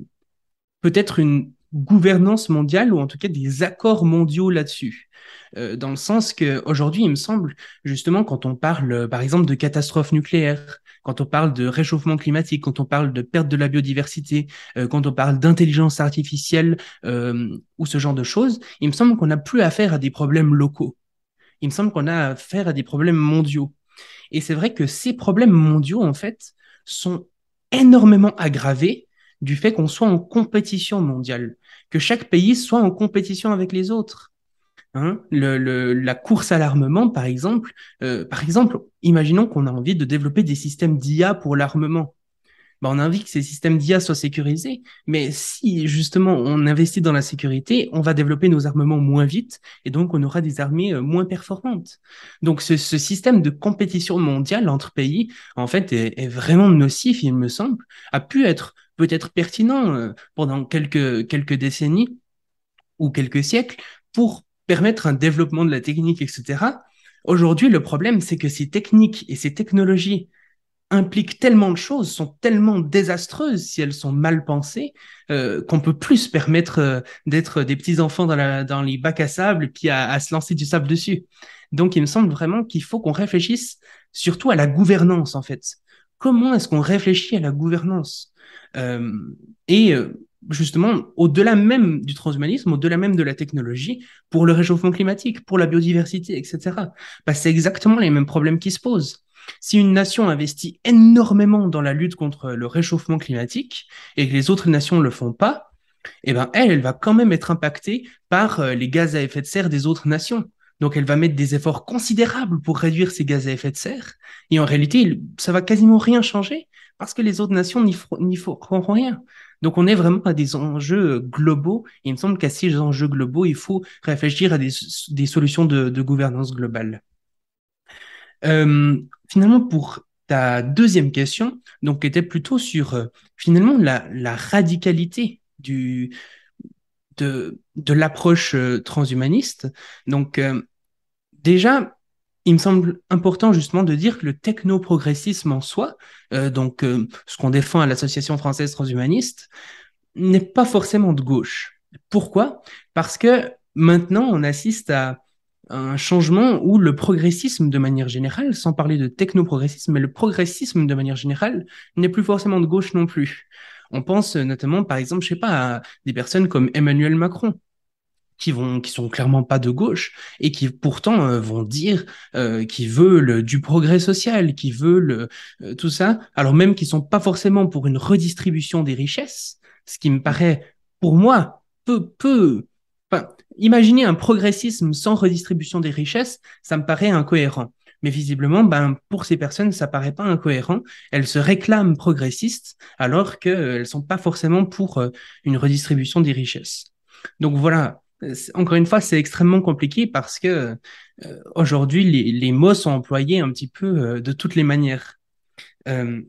peut-être une gouvernance mondiale ou en tout cas des accords mondiaux là-dessus. Euh, dans le sens que aujourd'hui, il me semble, justement, quand on parle, euh, par exemple, de catastrophes nucléaires, quand on parle de réchauffement climatique, quand on parle de perte de la biodiversité, euh, quand on parle d'intelligence artificielle ou ce genre de choses, il me semble qu'on n'a plus affaire à des problèmes locaux. Il me semble qu'on a affaire à des problèmes mondiaux. Et c'est vrai que ces problèmes mondiaux, en fait, sont énormément aggravés du fait qu'on soit en compétition mondiale, que chaque pays soit en compétition avec les autres. Hein, la course à l'armement, par exemple, euh, par exemple, imaginons qu'on a envie de développer des systèmes d'IA pour l'armement. Ben, on a envie que ces systèmes d'IA soient sécurisés, mais si justement on investit dans la sécurité, on va développer nos armements moins vite et donc on aura des armées euh, moins performantes. Donc ce, ce système de compétition mondiale entre pays, en fait, est vraiment nocif, il me semble, a pu être peut-être pertinent euh, pendant quelques, quelques décennies ou quelques siècles pour permettre un développement de la technique, etc. Aujourd'hui, le problème, c'est que ces techniques et ces technologies impliquent tellement de choses, sont tellement désastreuses si elles sont mal pensées, euh, qu'on peut plus se permettre euh, d'être des petits enfants dans, dans les bacs à sable puis à, à, se lancer du sable dessus. Donc, il me semble vraiment qu'il faut qu'on réfléchisse surtout à la gouvernance, en fait. Comment est-ce qu'on réfléchit à la gouvernance euh, Et euh, justement, au-delà même du transhumanisme, au-delà même de la technologie, pour le réchauffement climatique, pour la biodiversité, etc. Bah, c'est exactement les mêmes problèmes qui se posent. Si une nation investit énormément dans la lutte contre le réchauffement climatique et que les autres nations ne le font pas, eh ben elle, elle va quand même être impactée par euh, les gaz à effet de serre des autres nations. Donc elle va mettre des efforts considérables pour réduire ces gaz à effet de serre. Et en réalité, ça va quasiment rien changer parce que les autres nations n'y feront rien. Donc on est vraiment à des enjeux globaux. Il me semble qu'à ces enjeux globaux, il faut réfléchir à des, des solutions de, de, gouvernance globale. Euh, finalement, pour ta deuxième question, donc était plutôt sur euh, finalement la, radicalité du, de, l'approche euh, transhumaniste. Donc euh, déjà, il me semble important justement de dire que le technoprogressisme en soi, euh, donc ce qu'on défend à l'Association française transhumaniste, n'est pas forcément de gauche. Pourquoi? Parce que maintenant, on assiste à un changement où le progressisme de manière générale, sans parler de technoprogressisme, mais le progressisme de manière générale n'est plus forcément de gauche non plus. On pense notamment, par exemple, je pas, à des personnes comme Emmanuel Macron, qui vont qui sont clairement pas de gauche et qui pourtant euh, vont dire euh, qu'ils veulent du progrès social, qui veulent euh, tout ça, alors même qu'ils sont pas forcément pour une redistribution des richesses, ce qui me paraît pour moi peu peu imaginer un progressisme sans redistribution des richesses, ça me paraît incohérent. Mais visiblement, ben, pour ces personnes, ça paraît pas incohérent. Elles se réclament progressistes alors qu'elles sont pas forcément pour une redistribution des richesses. Donc voilà, encore une fois, c'est extrêmement compliqué parce que euh, aujourd'hui, les, mots sont employés un petit peu euh, de toutes les manières. Euh,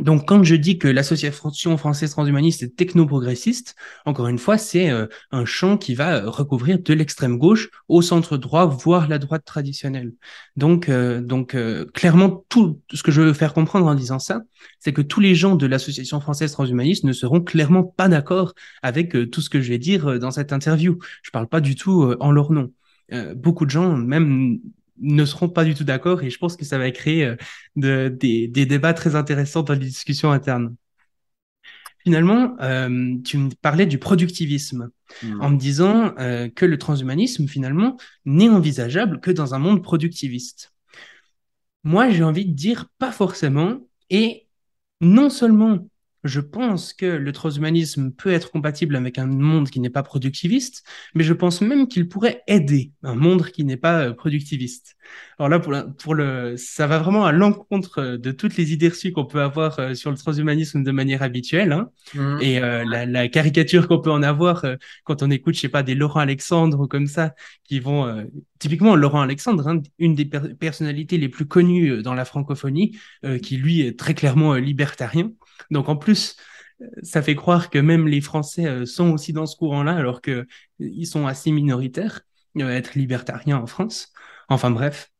donc, quand je dis que l'association française transhumaniste est techno-progressiste, encore une fois, c'est euh, un champ qui va recouvrir de l'extrême gauche au centre droit, voire la droite traditionnelle. Donc, euh, donc euh, clairement, tout ce que je veux faire comprendre en disant ça, c'est que tous les gens de l'association française transhumaniste ne seront clairement pas d'accord avec tout ce que je vais dire dans cette interview. Je parle pas du tout en leur nom. beaucoup de gens, même ne seront pas du tout d'accord et je pense que ça va créer euh, de, des, des, débats très intéressants dans les discussions internes. Finalement, euh, tu me parlais du productivisme mmh. en me disant euh, que le transhumanisme, finalement, n'est envisageable que dans un monde productiviste. Moi, j'ai envie de dire pas forcément et non seulement je pense que le transhumanisme peut être compatible avec un monde qui n'est pas productiviste, mais je pense même qu'il pourrait aider un monde qui n'est pas euh, productiviste. Alors là, pour, pour le, ça va vraiment à l'encontre euh, de toutes les idées reçues qu'on peut avoir euh, sur le transhumanisme de manière habituelle, hein. Mmh. et euh, la, la, caricature qu'on peut en avoir euh, quand on écoute, je sais pas, des Laurent Alexandre ou comme ça, qui vont, typiquement Laurent Alexandre, hein, une des per personnalités les plus connues dans la francophonie, qui lui est très clairement libertarien. Donc en plus, ça fait croire que même les Français euh, sont aussi dans ce courant-là, alors que ils sont assez minoritaires, euh, être libertariens en France. Enfin bref.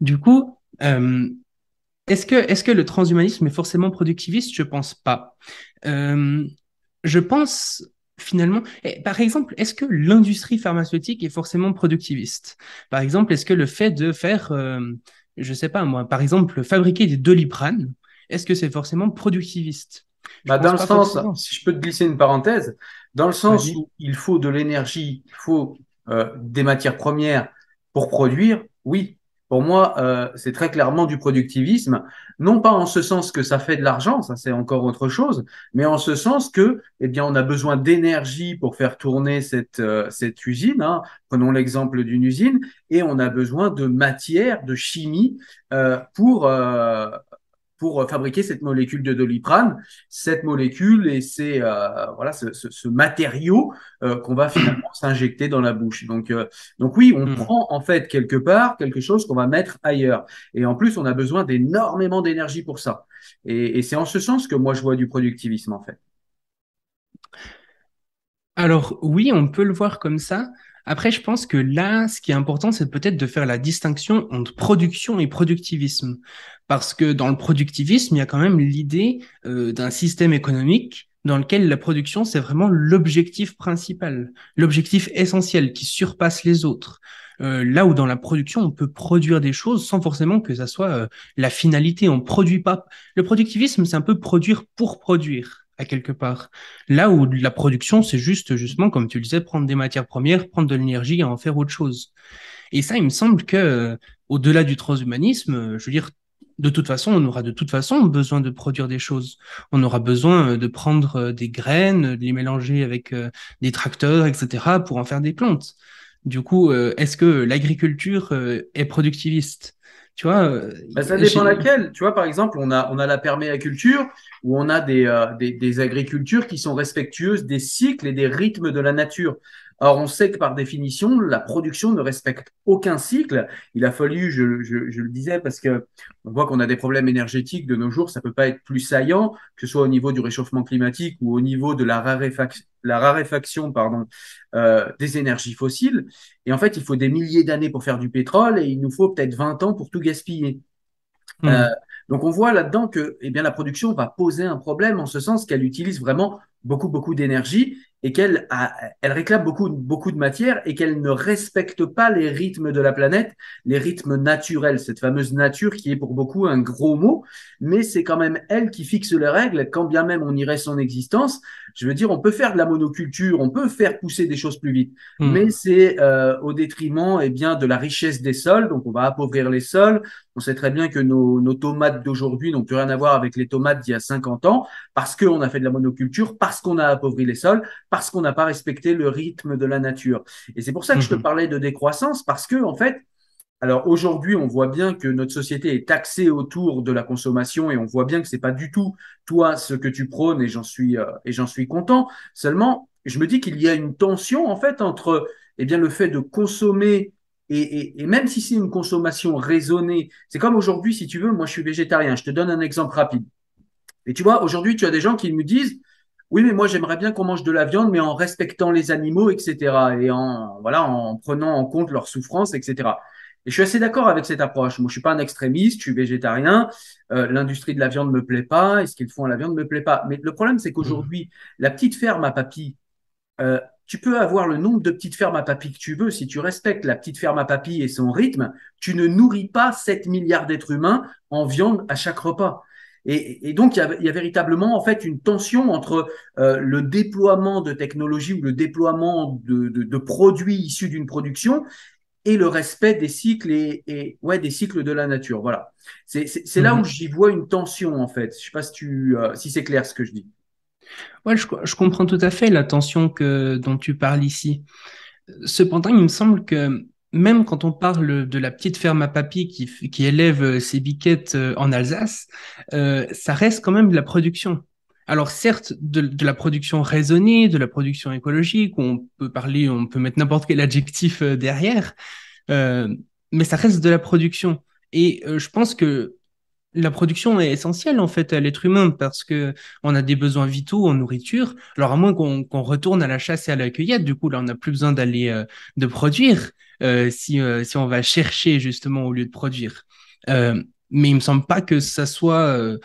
Du coup, euh, est-ce que, est-ce que le transhumanisme est forcément productiviste? Je pense pas. Euh, je pense finalement, et par exemple, est-ce que l'industrie pharmaceutique est forcément productiviste? Par exemple, est-ce que le fait de faire, euh, je sais pas moi, par exemple, fabriquer des doliprane, est-ce que c'est forcément productiviste? Bah, Dans le sens, forcément. si je peux te glisser une parenthèse, dans le sens où il faut de l'énergie, il faut euh, des matières premières pour produire, oui. Pour moi, euh, c'est très clairement du productivisme, non pas en ce sens que ça fait de l'argent, ça c'est encore autre chose, mais en ce sens que, eh bien, on a besoin d'énergie pour faire tourner cette euh, cette usine. Hein. Prenons l'exemple d'une usine, et on a besoin de matière, de chimie euh, pour euh, pour euh, fabriquer cette molécule de doliprane, cette molécule et c'est euh, voilà ce, ce, ce matériau euh, qu'on va finalement s'injecter dans la bouche. Donc euh, donc oui, on mmh. prend en fait quelque part quelque chose qu'on va mettre ailleurs. Et en plus, on a besoin d'énormément d'énergie pour ça. Et, et c'est en ce sens que moi je vois du productivisme en fait. Alors oui, on peut le voir comme ça. Après, je pense que là, ce qui est important, c'est peut-être de faire la distinction entre production et productivisme. Parce que dans le productivisme, il y a quand même l'idée euh, d'un système économique dans lequel la production, c'est vraiment l'objectif principal, l'objectif essentiel qui surpasse les autres. Euh, là où dans la production, on peut produire des choses sans forcément que ça soit euh, la finalité. On produit pas. Le productivisme, c'est un peu produire pour produire à quelque part. Là où la production, c'est juste, justement, comme tu le disais, prendre des matières premières, prendre de l'énergie et en faire autre chose. Et ça, il me semble que, euh, au-delà du transhumanisme, je veux dire, de toute façon, on aura de toute façon besoin de produire des choses. On aura besoin de prendre des graines, de les mélanger avec des tracteurs, etc., pour en faire des plantes. Du coup, euh, est-ce que l'agriculture euh, est productiviste? Tu vois, euh, bah, ça dépend laquelle. Tu vois, par exemple, on a, on a la perméaculture où on a des, des, des, agricultures qui sont respectueuses des cycles et des rythmes de la nature. Or, on sait que par définition, la production ne respecte aucun cycle. Il a fallu, je, je, je le disais, parce que on voit qu'on a des problèmes énergétiques de nos jours, ça peut pas être plus saillant, que ce soit au niveau du réchauffement climatique ou au niveau de la raréfaction, la raréfaction pardon, euh, des énergies fossiles. Et en fait, il faut des milliers d'années pour faire du pétrole et il nous faut peut-être 20 ans pour tout gaspiller. Mmh. Euh, donc on voit là-dedans que eh bien, la production va poser un problème en ce sens qu'elle utilise vraiment beaucoup, beaucoup d'énergie et qu'elle elle réclame beaucoup, beaucoup de matière et qu'elle ne respecte pas les rythmes de la planète, les rythmes naturels, cette fameuse nature qui est pour beaucoup un gros mot, mais c'est quand même elle qui fixe les règles, quand bien même on irait son existence. Je veux dire, on peut faire de la monoculture, on peut faire pousser des choses plus vite, hmm. mais c'est euh, au détriment eh bien, de la richesse des sols, donc on va appauvrir les sols. On sait très bien que nos, nos tomates d'aujourd'hui n'ont plus rien à voir avec les tomates d'il y a 50 ans, parce qu'on a fait de la monoculture, parce qu'on a appauvri les sols, parce qu'on n'a pas respecté le rythme de la nature. Et c'est pour ça que je te mhm. parlais de décroissance, parce que, en fait, alors aujourd'hui, on voit bien que notre société est taxée autour de la consommation et on voit bien que c'est pas du tout toi ce que tu prônes et j'en suis euh, et j'en suis content. Seulement, je me dis qu'il y a une tension en fait entre eh bien le fait de consommer et, et, et même si c'est une consommation raisonnée, c'est comme aujourd'hui si tu veux, moi je suis végétarien. Je te donne un exemple rapide. Et tu vois, aujourd'hui, tu as des gens qui me disent oui, mais moi j'aimerais bien qu'on mange de la viande, mais en respectant les animaux, etc. Et en voilà, en prenant en compte leurs souffrances, etc. Et je suis assez d'accord avec cette approche. Moi, je suis pas un extrémiste, je suis végétarien. Euh, L'industrie de la viande me plaît pas, et ce qu'ils font à la viande me plaît pas? Mais le problème, c'est qu'aujourd'hui, mmh. la petite ferme à papy, euh, tu peux avoir le nombre de petites fermes à papy que tu veux. Si tu respectes la petite ferme à papy et son rythme, tu ne nourris pas 7 milliards d'êtres humains en viande à chaque repas. Et, donc, il y, a, véritablement en fait une tension entre euh, le déploiement de technologies ou le déploiement de, produits issus d'une production et le respect des cycles et, ouais des cycles de la nature. Voilà. C'est là où mhm. j'y vois une tension en fait. Je sais pas si tu euh, si c'est clair ce que je dis. Ouais, je, comprends tout à fait la tension que dont tu parles ici. Cependant, il me semble que même quand on parle de la petite ferme à papy qui, qui élève euh, ses biquettes euh, en Alsace, euh, ça reste quand même de la production. Alors certes, de, la production raisonnée, de la production écologique, on peut parler, on peut mettre n'importe quel adjectif derrière, euh, mais ça reste de la production. Et je pense que la production est essentielle en fait à l'être humain parce que on a des besoins vitaux en nourriture. Alors à moins qu'on retourne à la chasse et à la cueillette, du coup là on n'a plus besoin d'aller de produire. Euh, si, euh, si on va chercher justement au lieu de produire. Euh, mais il me semble pas que ça soit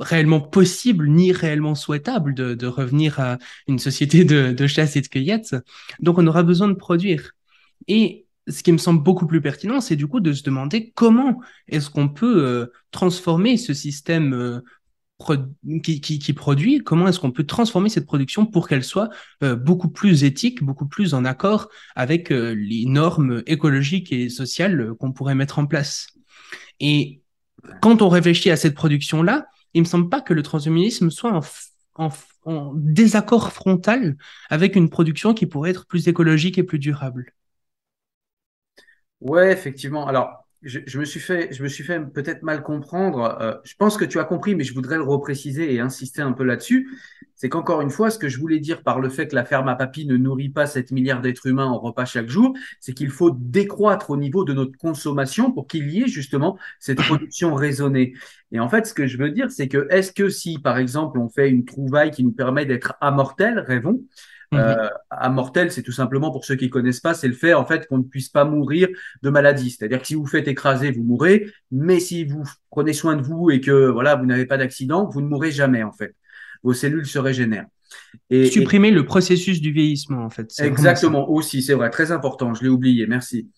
réellement possible ni réellement souhaitable de, de, revenir à une société de, de, chasse et de cueillette. Donc on aura besoin de produire. Et ce qui me semble beaucoup plus pertinent, c'est du coup de se demander comment est-ce qu'on peut transformer ce système qui, qui, produit, comment est-ce qu'on peut transformer cette production pour qu'elle soit euh, beaucoup plus éthique, beaucoup plus en accord avec euh, les normes écologiques et sociales euh, qu'on pourrait mettre en place. Et quand on réfléchit à cette production-là, il me semble pas que le transhumanisme soit en, en désaccord frontal avec une production qui pourrait être plus écologique et plus durable. Ouais, effectivement. Alors, je, me suis fait, je me suis fait peut-être mal comprendre. Euh, je pense que tu as compris, mais je voudrais le repréciser et insister un peu là-dessus. C'est qu'encore une fois, ce que je voulais dire par le fait que la ferme à papy ne nourrit pas 7 milliards d'êtres humains en repas chaque jour, c'est qu'il faut décroître au niveau de notre consommation pour qu'il y ait justement cette production raisonnée. Et en fait, ce que je veux dire, c'est que est-ce que si, par exemple, on fait une trouvaille qui nous permet d'être immortel, rêvons, euh, immortel, c'est tout simplement pour ceux qui connaissent pas, c'est le fait en fait qu'on ne puisse pas mourir de maladie. C'est-à-dire que si vous faites écraser, vous mourrez, mais si vous prenez soin de vous et que voilà, vous n'avez pas d'accident, vous ne mourrez jamais en fait. Vos cellules se régénèrent. Et, Supprimer le processus du vieillissement en fait. Exactement aussi, c'est vrai, très important. Je l'ai oublié. Merci.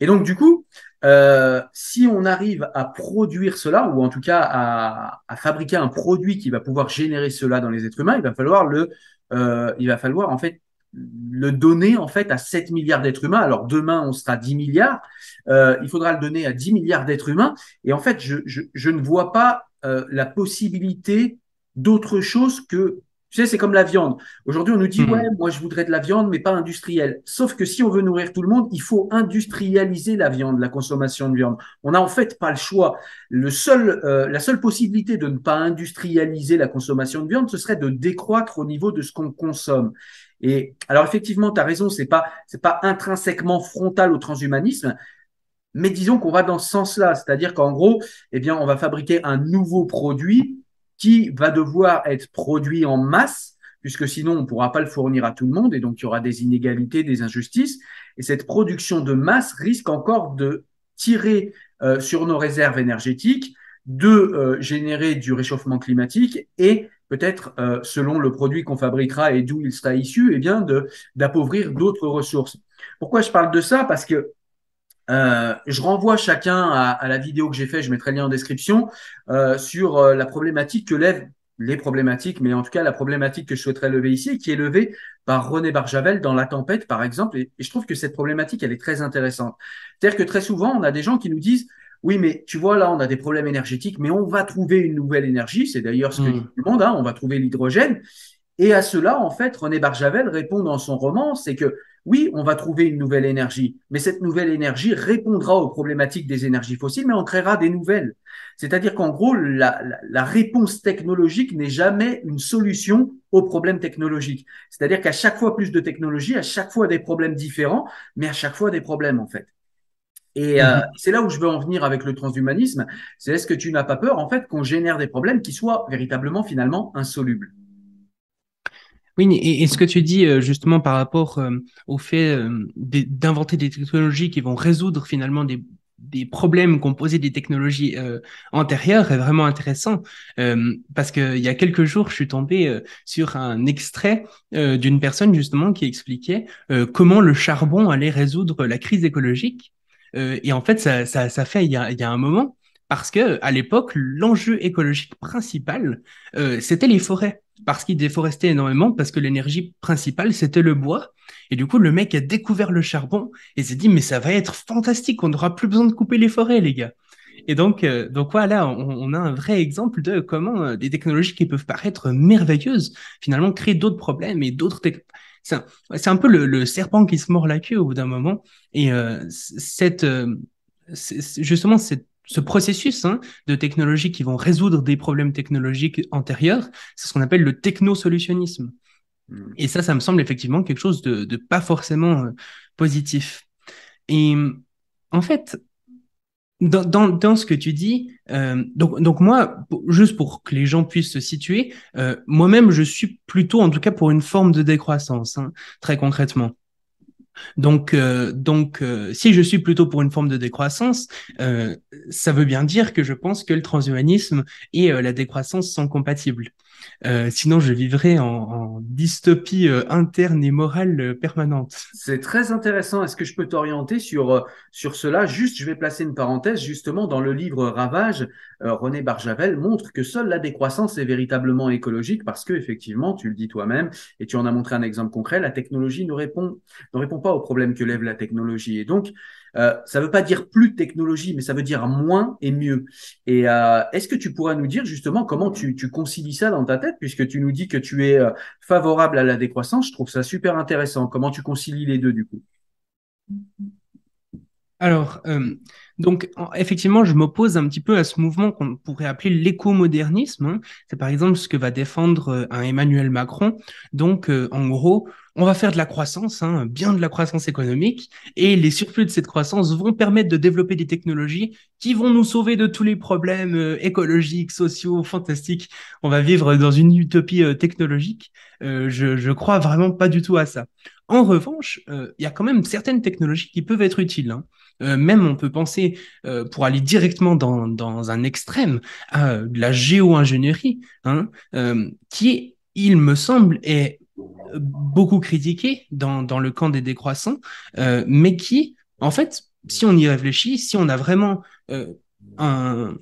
Et donc du coup, euh, si on arrive à produire cela, ou en tout cas à, à, fabriquer un produit qui va pouvoir générer cela dans les êtres humains, il va falloir le euh, il va falloir en fait le donner en fait à 7 milliards d'êtres humains. Alors demain, on sera 10 milliards. Euh, il faudra le donner à 10 milliards d'êtres humains. Et en fait, je, je, ne vois pas euh, la possibilité d'autre chose que tu sais, c'est comme la viande. Aujourd'hui, on nous dit, hmm. ouais, moi, je voudrais de la viande, mais pas industrielle. Sauf que si on veut nourrir tout le monde, il faut industrialiser la viande, la consommation de viande. On n'a en fait pas le choix. Le seul, euh, la seule possibilité de ne pas industrialiser la consommation de viande, ce serait de décroître au niveau de ce qu'on consomme. Et alors, effectivement, tu as raison, c'est pas, c'est pas intrinsèquement frontal au transhumanisme, mais disons qu'on va dans ce sens-là. C'est-à-dire qu'en gros, eh bien, on va fabriquer un nouveau produit qui va devoir être produit en masse, puisque sinon on ne pourra pas le fournir à tout le monde, et donc il y aura des inégalités, des injustices. Et cette production de masse risque encore de tirer euh, sur nos réserves énergétiques, de euh, générer du réchauffement climatique et peut-être, euh, selon le produit qu'on fabriquera et d'où il sera issu, eh bien, d'appauvrir d'autres ressources. Pourquoi je parle de ça? Parce que euh, je renvoie chacun à, la vidéo que j'ai faite, je mettrai le lien en description, euh, sur euh, la problématique que lève les problématiques, mais en tout cas la problématique que je souhaiterais lever ici, qui est levée par René Barjavel dans La Tempête, par exemple. Et, je trouve que cette problématique, elle est très intéressante. C'est-à-dire que très souvent, on a des gens qui nous disent, oui, mais tu vois, là, on a des problèmes énergétiques, mais on va trouver une nouvelle énergie. C'est d'ailleurs ce que mmh. dit tout le monde, hein, on va trouver l'hydrogène. Et à cela, en fait, René Barjavel répond dans son roman, c'est que oui, on va trouver une nouvelle énergie, mais cette nouvelle énergie répondra aux problématiques des énergies fossiles, mais on créera des nouvelles. C'est-à-dire qu'en gros, la, réponse technologique n'est jamais une solution aux problèmes technologiques. C'est-à-dire qu'à chaque fois plus de technologie, à chaque fois des problèmes différents, mais à chaque fois des problèmes en fait. Et euh, mhm. c'est là où je veux en venir avec le transhumanisme. C'est est-ce que tu n'as pas peur en fait qu'on génère des problèmes qui soient véritablement finalement insolubles? Oui, et, ce que tu dis euh, justement par rapport euh, au fait euh, d'inventer des technologies qui vont résoudre finalement des, problèmes qu'ont posé des technologies antérieures est vraiment intéressant parce qu'il y a quelques jours, je suis tombé sur un extrait d'une personne justement qui expliquait comment le charbon allait résoudre la crise écologique. et en fait, ça, ça, fait il y, a, il y a un moment parce que à l'époque, l'enjeu écologique principal, c'était les forêts parce qu'il déforestait énormément, parce que l'énergie principale, c'était le bois. Et du coup, le mec a découvert le charbon et s'est dit, mais ça va être fantastique, on n'aura plus besoin de couper les forêts, les gars. Et donc, euh, donc voilà, on, a un vrai exemple de comment euh, des technologies qui peuvent paraître merveilleuses, finalement, créent d'autres problèmes et d'autres c'est un, peu le, serpent qui se mord la queue au bout d'un moment. Et euh, cette, justement, cette ce processus hein, de technologies qui vont résoudre des problèmes technologiques antérieurs, c'est ce qu'on appelle le technosolutionnisme. Hmm. Et ça, ça me semble effectivement quelque chose de, pas forcément euh, positif. Et en fait, dans, ce que tu dis, euh, donc, donc moi, juste pour que les gens puissent se situer, euh, moi-même, je suis plutôt, en tout cas, pour une forme de décroissance, hein, très concrètement. Donc, euh, donc euh, si je suis plutôt pour une forme de décroissance, euh, ça veut bien dire que je pense que le transhumanisme et la décroissance sont compatibles. Euh, sinon, je vivrais en, dystopie euh, interne et morale euh, permanente. C'est très intéressant. Est-ce que je peux t'orienter sur, sur cela? Juste, je vais placer une parenthèse. Justement, dans le livre Ravage, René Barjavel montre que seule la décroissance est véritablement écologique parce que, effectivement, tu le dis toi-même et tu en as montré un exemple concret, la technologie ne répond, ne répond pas aux problèmes que lève la technologie. Et donc, euh, ça ne veut pas dire plus de technologie, mais ça veut dire moins et mieux. Et euh, est-ce que tu pourrais nous dire justement comment tu, concilies ça dans ta tête, puisque tu nous dis que tu es euh, favorable à la décroissance? Je trouve ça super intéressant. Comment tu concilies les deux du coup? Alors, Donc, effectivement, je m'oppose un petit peu à ce mouvement qu'on pourrait appeler l'éco-modernisme. Hein. C'est par exemple ce que va défendre Emmanuel Macron. Donc, en gros, on va faire de la croissance, hein, bien de la croissance économique, et les surplus de cette croissance vont permettre de développer des technologies qui vont nous sauver de tous les problèmes euh, écologiques, sociaux, fantastiques. On va vivre dans une utopie technologique. je, je crois vraiment pas du tout à ça. En revanche, il y a quand même certaines technologies qui peuvent être utiles. Hein. Euh, même on peut penser, euh, pour aller directement dans, un extrême, à la géo-ingénierie, hein, euh, qui, il me semble, est beaucoup critiquée dans, dans le camp des décroissants, mais qui, en fait, si on y réfléchit, si on a vraiment un,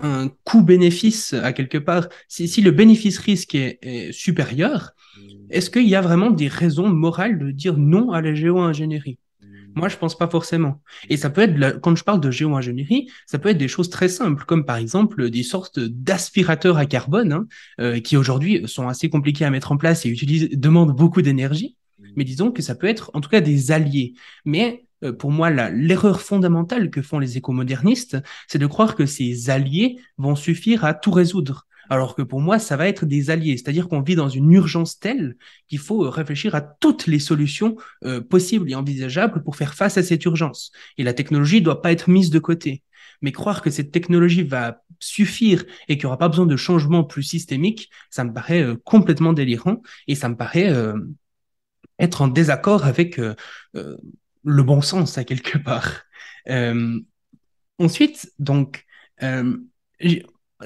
un coût-bénéfice à quelque part, si, si le bénéfice-risque est, est, supérieur, est-ce qu'il y a vraiment des raisons morales de dire non à la géo-ingénierie? Moi, je pense pas forcément. Et ça peut être, quand je parle de géo-ingénierie, ça peut être des choses très simples, comme par exemple des sortes d'aspirateurs à carbone, hein, euh, qui aujourd'hui sont assez compliqués à mettre en place et utilisent, demandent beaucoup d'énergie. Mais disons que ça peut être en tout cas des alliés. Mais euh, pour moi, l'erreur fondamentale que font les écomodernistes, c'est de croire que ces alliés vont suffire à tout résoudre alors que pour moi, ça va être des alliés. C'est-à-dire qu'on vit dans une urgence telle qu'il faut euh, réfléchir à toutes les solutions euh, possibles et envisageables pour faire face à cette urgence. Et la technologie ne doit pas être mise de côté. Mais croire que cette technologie va suffire et qu'il n'y aura pas besoin de changements plus systémiques, ça me paraît euh, complètement délirant et ça me paraît être en désaccord avec le bon sens à quelque part. ensuite, donc,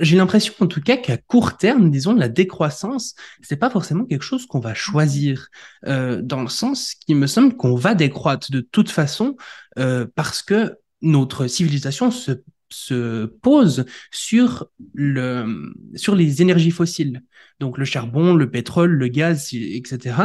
j'ai l'impression en tout cas qu'à court terme, disons, la décroissance, c'est pas forcément quelque chose qu'on va choisir, euh, dans le sens qui me semble qu'on va décroître de toute façon, euh, parce que notre civilisation se, se pose sur, le, sur les énergies fossiles. Donc le charbon, le pétrole, le gaz, etc.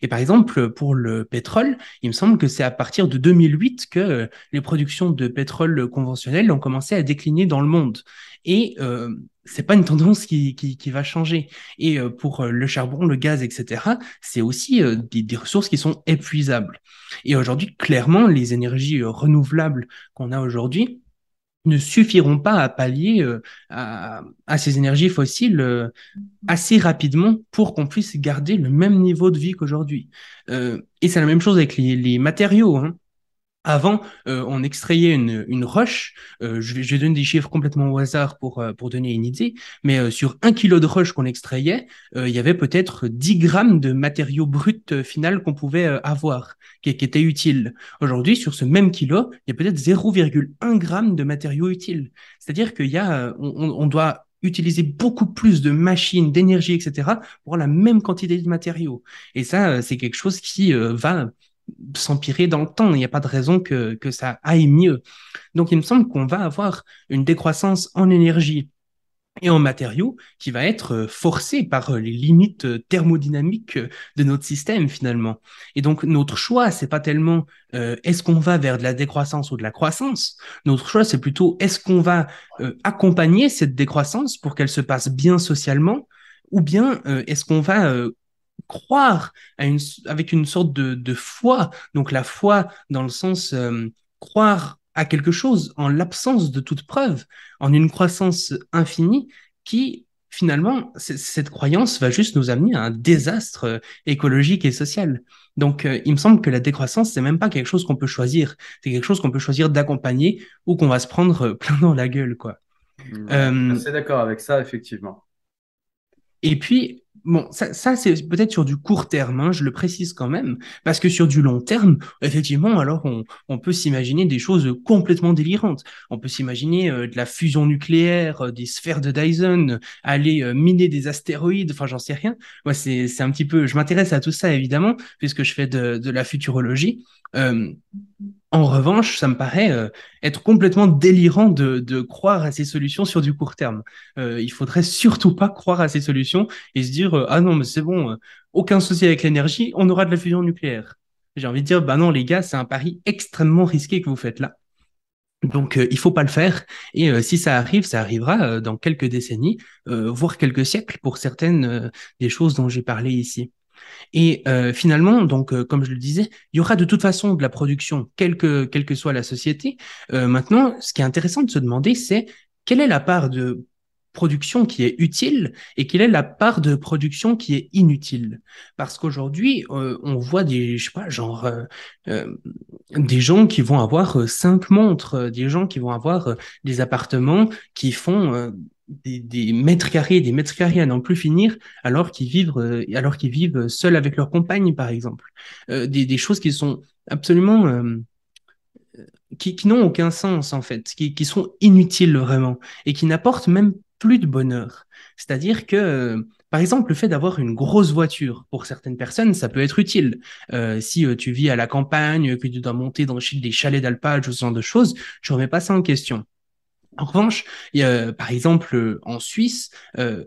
Et par exemple, pour le pétrole, il me semble que c'est à partir de 2008 que les productions de pétrole conventionnel ont commencé à décliner dans le monde. Et euh, c'est pas une tendance qui, qui, va changer. Et euh, pour euh, le charbon, le gaz, etc., c'est aussi euh, des, ressources qui sont épuisables. Et aujourd'hui, clairement, les énergies renouvelables qu'on a aujourd'hui ne suffiront pas à pallier à, à, ces énergies fossiles assez rapidement pour qu'on puisse garder le même niveau de vie qu'aujourd'hui. et c'est la même chose avec les, les matériaux. Hein. Avant, euh, on extrayait une, une roche. Euh, je, je, vais, donner des chiffres complètement au hasard pour, euh, pour donner une idée. Mais sur un kilo de roche qu'on extrayait, il y avait peut-être 10 grammes de matériaux bruts final qu'on pouvait avoir, qui, qui était utile. Aujourd'hui, sur ce même kilo, il y a peut-être 0,1 gramme de matériaux utiles. C'est-à-dire qu'il y a, on, on doit utiliser beaucoup plus de machines, d'énergie, etc., pour la même quantité de matériaux. Et ça, c'est quelque chose qui va s'empirer dans le temps. Il n'y a pas de raison que, que ça aille mieux. Donc, il me semble qu'on va avoir une décroissance en énergie et en matériaux qui va être euh, forcée par euh, les limites euh, thermodynamiques de notre système finalement. Et donc notre choix, c'est pas tellement est-ce qu'on va vers de la décroissance ou de la croissance. Notre choix, c'est plutôt est-ce qu'on va accompagner cette décroissance pour qu'elle se passe bien socialement, ou bien est-ce qu'on va croire à une, avec une sorte de, de foi. Donc la foi dans le sens euh, croire à quelque chose en l'absence de toute preuve, en une croissance infinie qui finalement, cette croyance va juste nous amener à un désastre euh, écologique et social. Donc, euh, il me semble que la décroissance, c'est même pas quelque chose qu'on peut choisir. C'est quelque chose qu'on peut choisir d'accompagner ou qu'on va se prendre plein dans la gueule, quoi. Mmh, euh, c'est d'accord avec ça, effectivement. Et puis, Bon, ça, c'est peut-être sur du court terme, hein, je le précise quand même, parce que sur du long terme, effectivement, alors on, peut s'imaginer des choses complètement délirantes. On peut s'imaginer euh, de la fusion nucléaire, euh, des sphères de Dyson, aller euh, miner des astéroïdes, enfin j'en sais rien. Moi, c'est, un petit peu, je m'intéresse à tout ça évidemment, puisque je fais de la futurologie. En revanche, ça me paraît euh, être complètement délirant de, croire à ces solutions sur du court terme. Euh, il faudrait surtout pas croire à ces solutions et se dire euh, ah non mais c'est bon, euh, aucun souci avec l'énergie, on aura de la fusion nucléaire. J'ai envie de dire bah non les gars, c'est un pari extrêmement risqué que vous faites là. Donc il faut pas le faire et si ça arrive, ça arrivera dans quelques décennies, voire quelques siècles pour certaines des choses dont j'ai parlé ici. Et euh, finalement, donc, euh, comme je le disais, il y aura de toute façon de la production, quelle que, quelle que soit la société. Euh, maintenant, ce qui est intéressant de se demander, c'est quelle est la part de production qui est utile et quelle est la part de production qui est inutile. Parce qu'aujourd'hui, on voit des, je sais pas, genre, des gens qui vont avoir cinq montres, des gens qui vont avoir des appartements qui font des, mètres carrés, des mètres carrés à n'en plus finir, alors qu'ils vivent, euh, alors qu'ils vivent seuls avec leur compagne, par exemple. Euh, des, choses qui sont absolument, euh, qui, n'ont aucun sens en fait, qui, qui, sont inutiles vraiment et qui n'apportent même plus de bonheur. C'est-à-dire que, par exemple, le fait d'avoir une grosse voiture, pour certaines personnes, ça peut être utile. si tu vis à la campagne, que tu dois monter dans des chalets d'alpage ou ce genre de choses, je remets pas ça en question. En revanche, a, par exemple, euh, en Suisse, euh,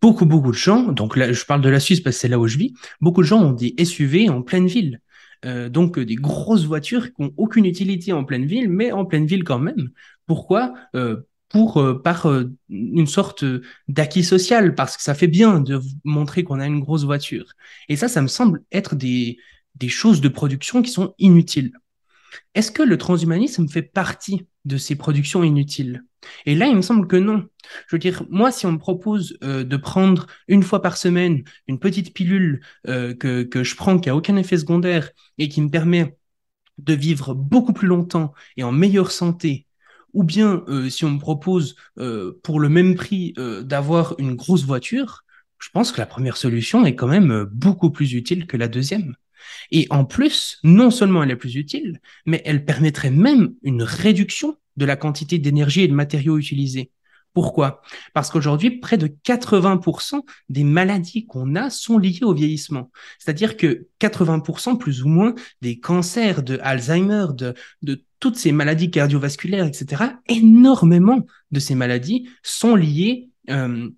beaucoup, beaucoup de gens, donc là, je parle de la Suisse parce que c'est là où je vis, beaucoup de gens ont des SUV en pleine ville. Euh, donc des grosses voitures qui n'ont aucune utilité en pleine ville, mais en pleine ville quand même. Pourquoi? Pour par une sorte d'acquis social, parce que ça fait bien de montrer qu'on a une grosse voiture. Et ça, ça me semble être des, des choses de production qui sont inutiles. Est-ce que le transhumanisme fait partie de ces productions inutiles? Et là, il me semble que non. Je veux dire, moi, si on me propose euh, de prendre une fois par semaine une petite pilule euh, que, je prends qui a aucun effet secondaire et qui me permet de vivre beaucoup plus longtemps et en meilleure santé, ou bien euh, si on me propose pour le même prix d'avoir une grosse voiture, je pense que la première solution est quand même beaucoup plus utile que la deuxième. Et en plus, non seulement elle est plus utile, mais elle permettrait même une réduction de la quantité d'énergie et de matériaux utilisés. Pourquoi? Parce qu'aujourd'hui, près de 80% des maladies qu'on a sont liées au vieillissement. C'est-à-dire que 80% plus ou moins des cancers, de Alzheimer, de, toutes ces maladies cardiovasculaires, etc., énormément de ces maladies sont liées euh,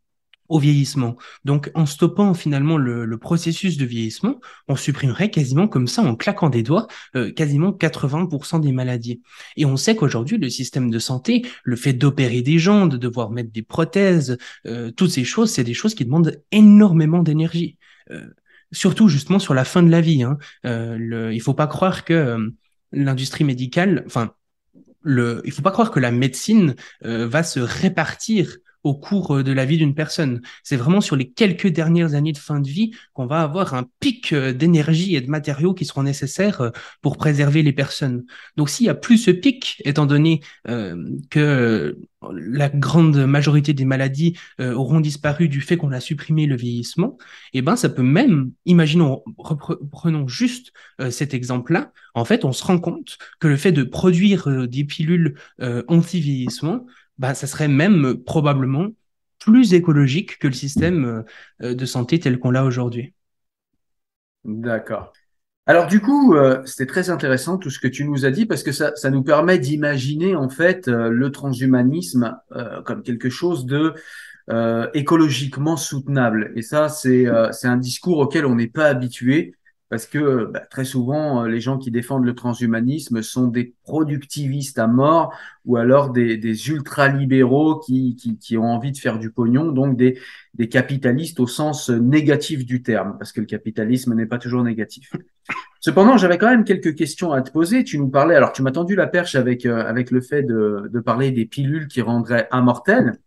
au vieillissement. Donc, en stoppant finalement le, processus de vieillissement, on supprimerait quasiment comme ça, en claquant des doigts, euh, quasiment 80% des maladies. Et on sait qu'aujourd'hui, le système de santé, le fait d'opérer des gens, de devoir mettre des prothèses, euh, toutes ces choses, c'est des choses qui demandent énormément d'énergie. Euh, surtout justement sur la fin de la vie. Hein. Le, il faut pas croire que l'industrie médicale, enfin, le, il faut pas croire que la médecine va se répartir au cours euh, de la vie d'une personne. C'est vraiment sur les quelques dernières années de fin de vie qu'on va avoir un pic euh, d'énergie et de matériaux qui seront nécessaires euh, pour préserver les personnes. Donc s'il y a plus ce pic, étant donné que la grande majorité des maladies auront disparu du fait qu'on a supprimé le vieillissement, eh ben ça peut même, imaginons, reprenons juste cet exemple-là, en fait on se rend compte que le fait de produire des pilules anti-vieillissement bah, ça serait même probablement plus écologique que le système euh, de santé tel qu'on l'a aujourd'hui. D'accord. Alors du coup, euh, c'était très intéressant tout ce que tu nous as dit parce que ça, ça nous permet d'imaginer en fait euh, le transhumanisme comme quelque chose de écologiquement soutenable. Et ça, c'est c'est un discours auquel on n'est pas habitué parce que bah, très souvent, euh, les gens qui défendent le transhumanisme sont des productivistes à mort ou alors des, des ultralibéraux qui, qui, ont envie de faire du pognon, donc des, des capitalistes au sens négatif du terme, parce que le capitalisme n'est pas toujours négatif. Cependant, j'avais quand même quelques questions à te poser. Tu nous parlais, alors tu m'as tendu la perche avec, euh, avec le fait de, de parler des pilules qui rendraient immortels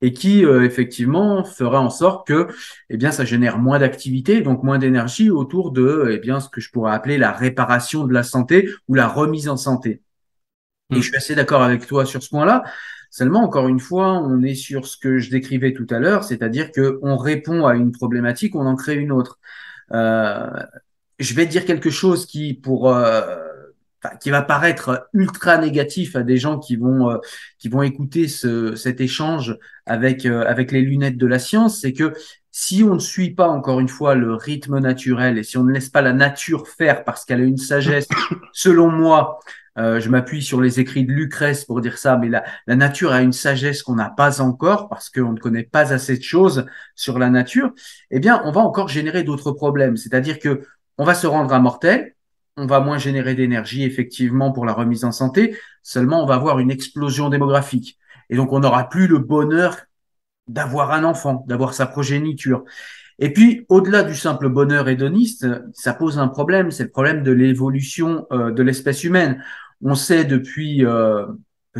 et qui euh, effectivement fera en sorte que eh bien ça génère moins d'activité donc moins d'énergie autour de eh bien ce que je pourrais appeler la réparation de la santé ou la remise en santé. Et hmm. je suis assez d'accord avec toi sur ce point-là. Seulement encore une fois, on est sur ce que je décrivais tout à l'heure, c'est-à-dire que on répond à une problématique, on en crée une autre. Euh, je vais dire quelque chose qui pour euh, qui va paraître ultra négatif à des gens qui vont euh, qui vont écouter ce, cet échange avec euh, avec les lunettes de la science, c'est que si on ne suit pas encore une fois le rythme naturel et si on ne laisse pas la nature faire parce qu'elle a une sagesse, selon moi, euh, je m'appuie sur les écrits de Lucrèce pour dire ça, mais la, la nature a une sagesse qu'on n'a pas encore parce qu'on ne connaît pas assez de choses sur la nature. Eh bien, on va encore générer d'autres problèmes. C'est-à-dire que on va se rendre immortel, on va moins générer d'énergie effectivement pour la remise en santé, seulement on va avoir une explosion démographique. Et donc on n'aura plus le bonheur d'avoir un enfant, d'avoir sa progéniture. Et puis, au-delà du simple bonheur hédoniste, ça pose un problème, c'est le problème de l'évolution euh, de l'espèce humaine. On sait depuis euh,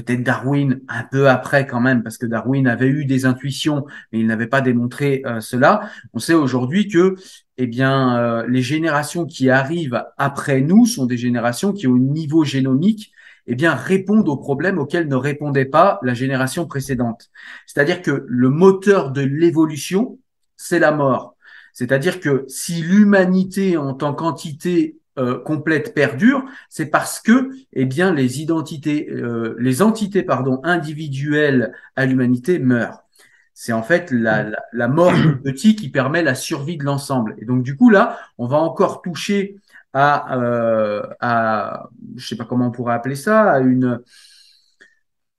peut-être Darwin un peu après quand même, parce que Darwin avait eu des intuitions, mais il n'avait pas démontré euh, cela. On sait aujourd'hui que, eh bien, les générations qui arrivent après nous sont des générations qui, au niveau génomique, eh bien, répondent aux problèmes auxquels ne répondait pas la génération précédente. C'est-à-dire que le moteur de l'évolution, c'est la mort. C'est-à-dire que si l'humanité en tant qu'entité euh, complète perdure, c'est parce que eh bien les identités, euh, les entités pardon individuelles à l'humanité meurent. C'est en fait la, mm. la, la mort du petit qui permet la survie de l'ensemble. Et donc du coup là, on va encore toucher à, euh, à je sais pas comment on pourrait appeler ça, à une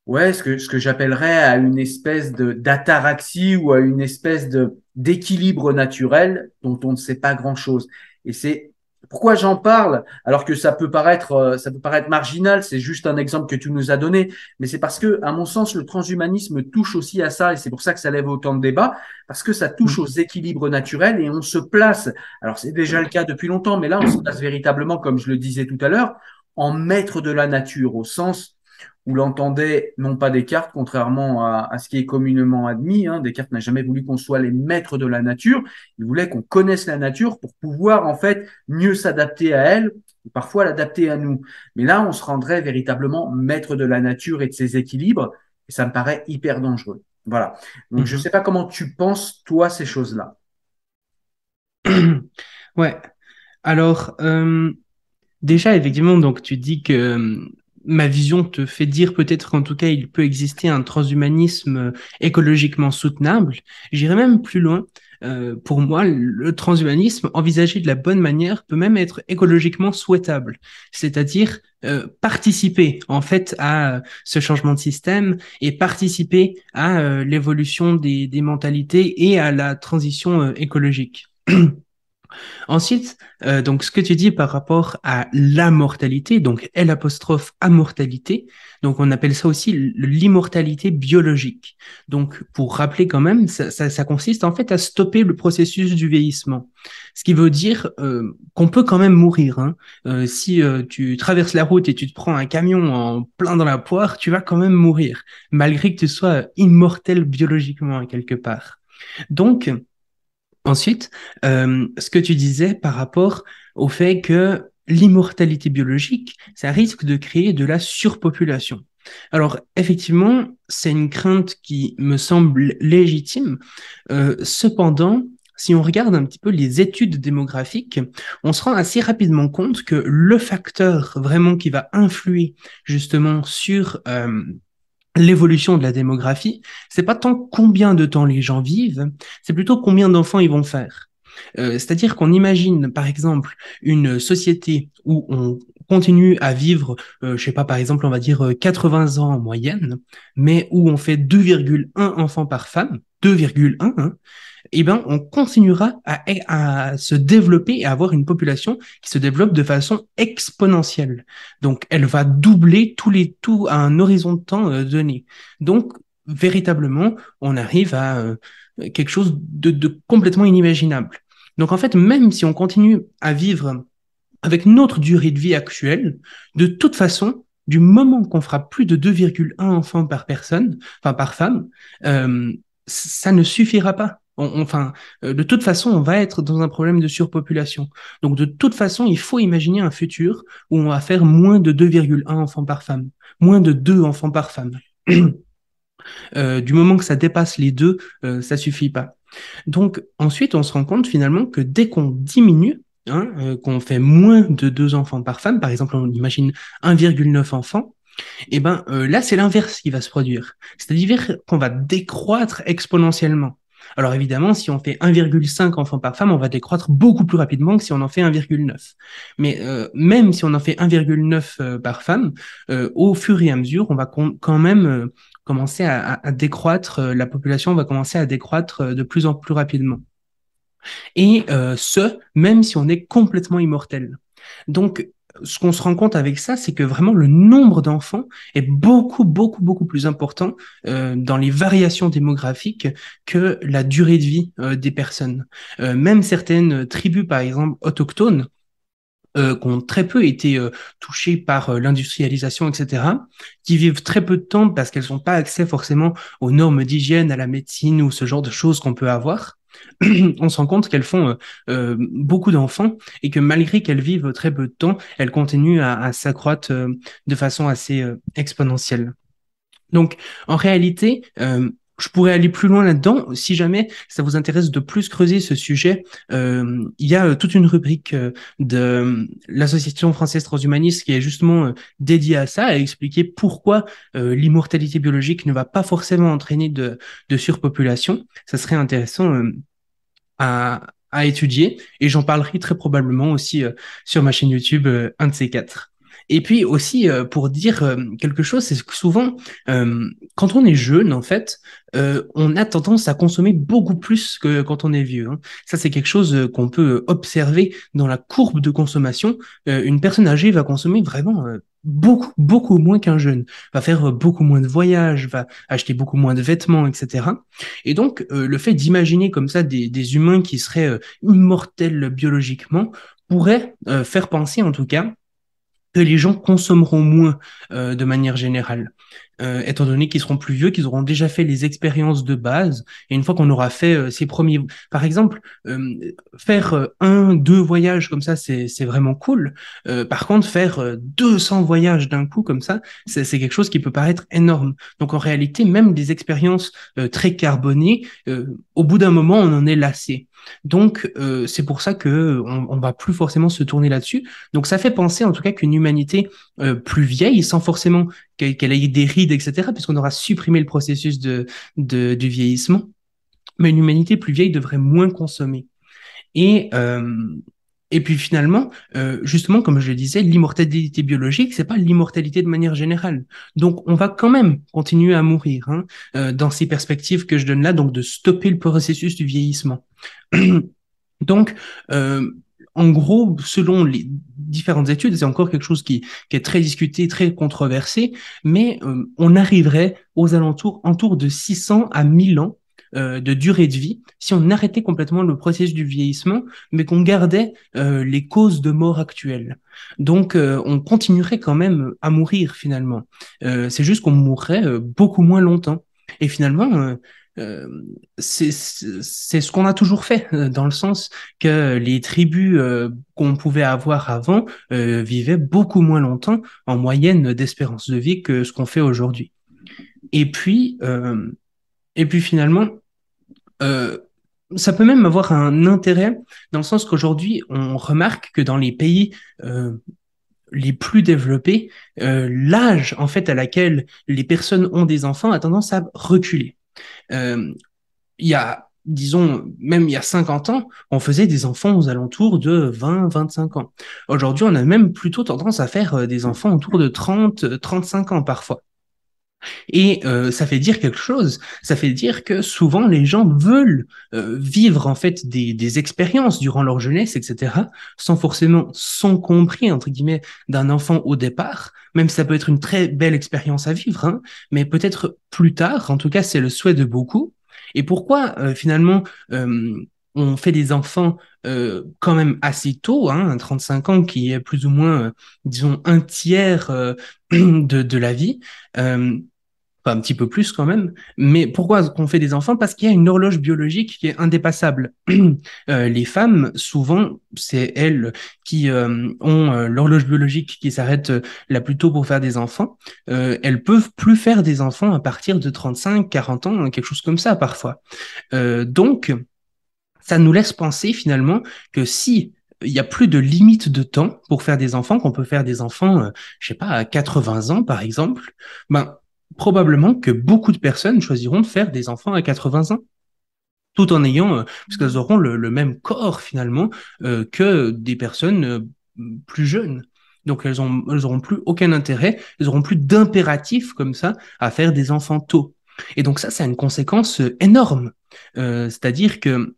ouais, ce que, ce que j'appellerais à une espèce de d'ataraxie ou à une espèce de d'équilibre naturel dont on ne sait pas grand-chose. Et c'est pourquoi j'en parle alors que ça peut paraître euh, ça peut paraître marginal, c'est juste un exemple que tu nous as donné, mais c'est parce que à mon sens le transhumanisme touche aussi à ça et c'est pour ça que ça lève autant de débats parce que ça touche mmh. aux équilibres naturels et on se place. Alors c'est déjà le cas depuis longtemps, mais là on se place véritablement comme je le disais tout à l'heure en maître de la nature au sens où l'entendait non pas Descartes, contrairement à, ce qui est communément admis. Hein. Descartes n'a jamais voulu qu'on soit les maîtres de la nature. Il voulait qu'on connaisse la nature pour pouvoir en fait mieux s'adapter à elle, ou parfois l'adapter à nous. Mais là, on se rendrait véritablement maître de la nature et de ses équilibres, et ça me paraît hyper dangereux. Voilà. Donc, je ne mhm. sais pas comment tu penses, toi, ces choses-là. ouais. Alors, euh, déjà, effectivement, donc tu dis que ma vision te fait dire peut-être qu'en tout cas, il peut exister un transhumanisme euh, écologiquement soutenable. J'irai même plus loin. Euh, pour moi, le transhumanisme, envisagé de la bonne manière, peut même être écologiquement souhaitable, c'est-à-dire euh, participer en fait à ce changement de système et participer à l'évolution des, des, mentalités et à la transition écologique. Ensuite, euh, donc ce que tu dis par rapport à la mortalité, donc L apostrophe amortalité, donc on appelle ça aussi l'immortalité biologique. Donc pour rappeler quand même, ça, ça, consiste en fait à stopper le processus du vieillissement. Ce qui veut dire euh, qu'on peut quand même mourir. Hein. Euh, si tu traverses la route et tu te prends un camion en plein dans la poire, tu vas quand même mourir, malgré que tu sois immortel biologiquement quelque part. Donc, Ensuite, euh, ce que tu disais par rapport au fait que l'immortalité biologique, ça risque de créer de la surpopulation. Alors, effectivement, c'est une crainte qui me semble légitime. Euh, cependant, si on regarde un petit peu les études démographiques, on se rend assez rapidement compte que le facteur vraiment qui va influer justement sur euh, l'évolution de la démographie, c'est pas tant combien de temps les gens vivent, c'est plutôt combien d'enfants ils vont faire. Euh, c'est-à-dire qu'on imagine, par exemple, une société où on continue à vivre, euh, je sais pas, par exemple, on va dire 80 euh, ans en moyenne, mais où on fait 2,1 enfants par femme, 2,1, hein, eh ben, on continuera à, se développer et à avoir une population qui se développe de façon exponentielle. Donc, elle va doubler tous les tout à un horizon de temps euh, donné. Donc, véritablement, on arrive à euh, quelque chose de, complètement inimaginable. Donc, en fait, même si on continue à vivre avec notre durée de vie actuelle, de toute façon, du moment qu'on fera plus de 2,1 enfants par personne, enfin par femme, euh, ça ne suffira pas enfin, euh, de toute façon, on va être dans un problème de surpopulation. Donc, de toute façon, il faut imaginer un futur où on va faire moins de 2,1 enfants par femme, moins de 2 enfants par femme. Euh, du moment que ça dépasse les deux, euh, ça suffit pas. Donc, ensuite, on se rend compte finalement que dès qu'on diminue, hein, qu'on fait moins de 2 enfants par femme, par exemple, on imagine 1,9 enfants, et eh ben là, c'est l'inverse qui va se produire. C'est-à-dire qu'on va décroître exponentiellement. Alors évidemment, si on fait 1,5 enfants par femme, on va décroître beaucoup plus rapidement que si on en fait 1,9. Mais euh, même si on en fait 1,9 euh, par femme, euh, au fur et à mesure, on va quand même commencer à, décroître, la population va commencer à décroître de plus en plus rapidement. Et ce, même si on est complètement immortel. Donc, ce qu'on se rend compte avec ça, c'est que vraiment le nombre d'enfants est beaucoup, beaucoup, beaucoup plus important euh, dans les variations démographiques que la durée de vie euh, des personnes. Euh, même certaines tribus, par exemple, autochtones, euh, qui ont très peu été euh, touchées par euh, l'industrialisation, etc., qui vivent très peu de temps parce qu'elles n'ont pas accès forcément aux normes d'hygiène, à la médecine ou ce genre de choses qu'on peut avoir. on se rend compte qu'elles font beaucoup d'enfants et que malgré qu'elles vivent très peu de temps, elles continuent à, à s'accroître de façon assez exponentielle. Donc, en réalité, je pourrais aller plus loin là-dedans. Si jamais ça vous intéresse de plus creuser ce sujet, euh, il y a euh, toute une rubrique euh, de l'Association française transhumaniste qui est justement dédiée à ça, à expliquer pourquoi l'immortalité biologique ne va pas forcément entraîner de, surpopulation. Ça serait intéressant à étudier et j'en parlerai très probablement aussi sur ma chaîne YouTube, un de ces quatre. Et puis aussi, euh, pour dire euh, quelque chose, c'est que souvent, euh, quand on est jeune, en fait, on a tendance à consommer beaucoup plus que quand on est vieux. Hein. Ça, c'est quelque chose qu'on peut observer dans la courbe de consommation. une personne âgée va consommer vraiment beaucoup, beaucoup moins qu'un jeune, va faire beaucoup moins de voyages, va acheter beaucoup moins de vêtements, etc. Et donc, le fait d'imaginer comme ça des, des, humains qui seraient immortels biologiquement pourrait faire penser, en tout cas, que les gens consommeront moins euh, de manière générale, euh, étant donné qu'ils seront plus vieux, qu'ils auront déjà fait les expériences de base. Et une fois qu'on aura fait euh, ces premiers, par exemple, faire un, deux voyages comme ça, c'est vraiment cool. par contre, faire 200 voyages d'un coup comme ça, c'est quelque chose qui peut paraître énorme. Donc en réalité, même des expériences très carbonées, au bout d'un moment, on en est lassé. Donc, euh, c'est pour ça que on, on, va plus forcément se tourner là-dessus. Donc, ça fait penser en tout cas qu'une humanité euh, plus vieille, sans forcément qu'elle ait des rides, etc., puisqu'on aura supprimé le processus de, du vieillissement, mais une humanité plus vieille devrait moins consommer. Et euh, et puis finalement, euh, justement, comme je le disais, l'immortalité biologique, c'est pas l'immortalité de manière générale. Donc, on va quand même continuer à mourir hein, euh, dans ces perspectives que je donne là, donc de stopper le processus du vieillissement. donc, euh, en gros, selon les différentes études, c'est encore quelque chose qui, qui, est très discuté, très controversé, mais euh, on arriverait aux alentours, autour de 600 à 1000 ans euh, de durée de vie si on arrêtait complètement le processus du vieillissement, mais qu'on gardait euh, les causes de mort actuelles. Donc, euh, on continuerait quand même à mourir finalement. c'est juste qu'on mourrait beaucoup moins longtemps. Et finalement, c'est ce qu'on a toujours fait, dans le sens que les tribus qu'on pouvait avoir avant vivaient beaucoup moins longtemps en moyenne d'espérance de vie que ce qu'on fait aujourd'hui. Et puis, et puis finalement, euh, ça peut même avoir un intérêt dans le sens qu'aujourd'hui, on remarque que dans les pays euh, les plus développés, euh, l'âge en fait à laquelle les personnes ont des enfants a tendance à reculer. il y a, disons, même il y a 50 ans, on faisait des enfants aux alentours de 20, 25 ans. Aujourd'hui, on a même plutôt tendance à faire des enfants autour de 30, 35 ans parfois. Et euh, ça fait dire quelque chose. Ça fait dire que souvent les gens veulent euh, vivre en fait des, des, expériences durant leur jeunesse, etc., sans forcément s'encombrer entre guillemets d'un enfant au départ. Même ça peut être une très belle expérience à vivre, hein, mais peut-être plus tard. En tout cas, c'est le souhait de beaucoup. Et pourquoi euh, finalement on fait des enfants euh, quand même assez tôt, hein, 35 ans, qui est plus ou moins, disons, un tiers de, de, la vie un petit peu plus quand même. Mais pourquoi qu'on fait des enfants? Parce qu'il y a une horloge biologique qui est indépassable. Euh, les femmes, souvent, c'est elles qui euh, ont euh, l'horloge biologique qui s'arrête là plus tôt pour faire des enfants. elles peuvent plus faire des enfants à partir de 35, 40 ans, quelque chose comme ça parfois. donc, ça nous laisse penser finalement que si il y a plus de limite de temps pour faire des enfants, qu'on peut faire des enfants, je sais pas, à 80 ans par exemple, ben probablement que beaucoup de personnes choisiront de faire des enfants à 80 ans tout en ayant, euh, parce qu'elles auront le, même corps finalement euh, que des personnes euh, plus jeunes. Donc elles, ont, elles auront plus aucun intérêt, elles auront plus d'impératif comme ça à faire des enfants tôt. Et donc ça, ça a une conséquence énorme. C'est-à-dire que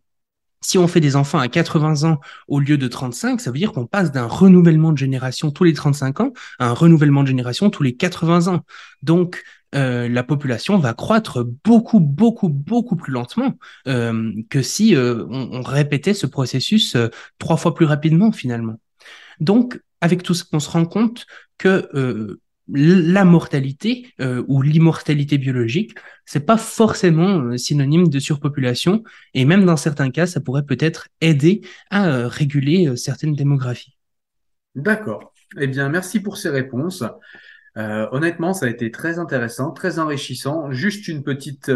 Si on fait des enfants à 80 ans au lieu de 35, ça veut dire qu'on passe d'un renouvellement de génération tous les 35 ans à un renouvellement de génération tous les 80 ans. Donc, euh, la population va croître beaucoup, beaucoup, beaucoup plus lentement euh, que si euh, on, on, répétait ce processus euh, trois fois plus rapidement finalement. Donc, avec tout ça, on se rend compte que euh, la mortalité euh, ou l'immortalité biologique, c'est pas forcément euh, synonyme de surpopulation et même dans certains cas, ça pourrait peut-être aider à euh, réguler certaines démographies. D'accord. Eh bien, merci pour ces réponses. Honnêtement, ça a été très intéressant, très enrichissant. Juste une petite,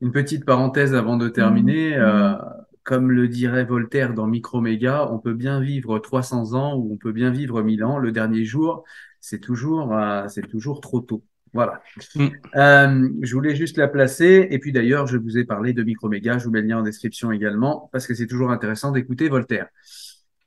une petite parenthèse avant de terminer. Mmh. comme le dirait Voltaire dans Microméga, on peut bien vivre 300 ans ou on peut bien vivre 1000 ans. Le dernier jour, c'est toujours, euh, c'est toujours trop tôt. Voilà. Mm. Euh, je voulais juste la placer. Et puis d'ailleurs, je vous ai parlé de Microméga. Je vous mets le lien en description également parce que c'est toujours intéressant d'écouter Voltaire.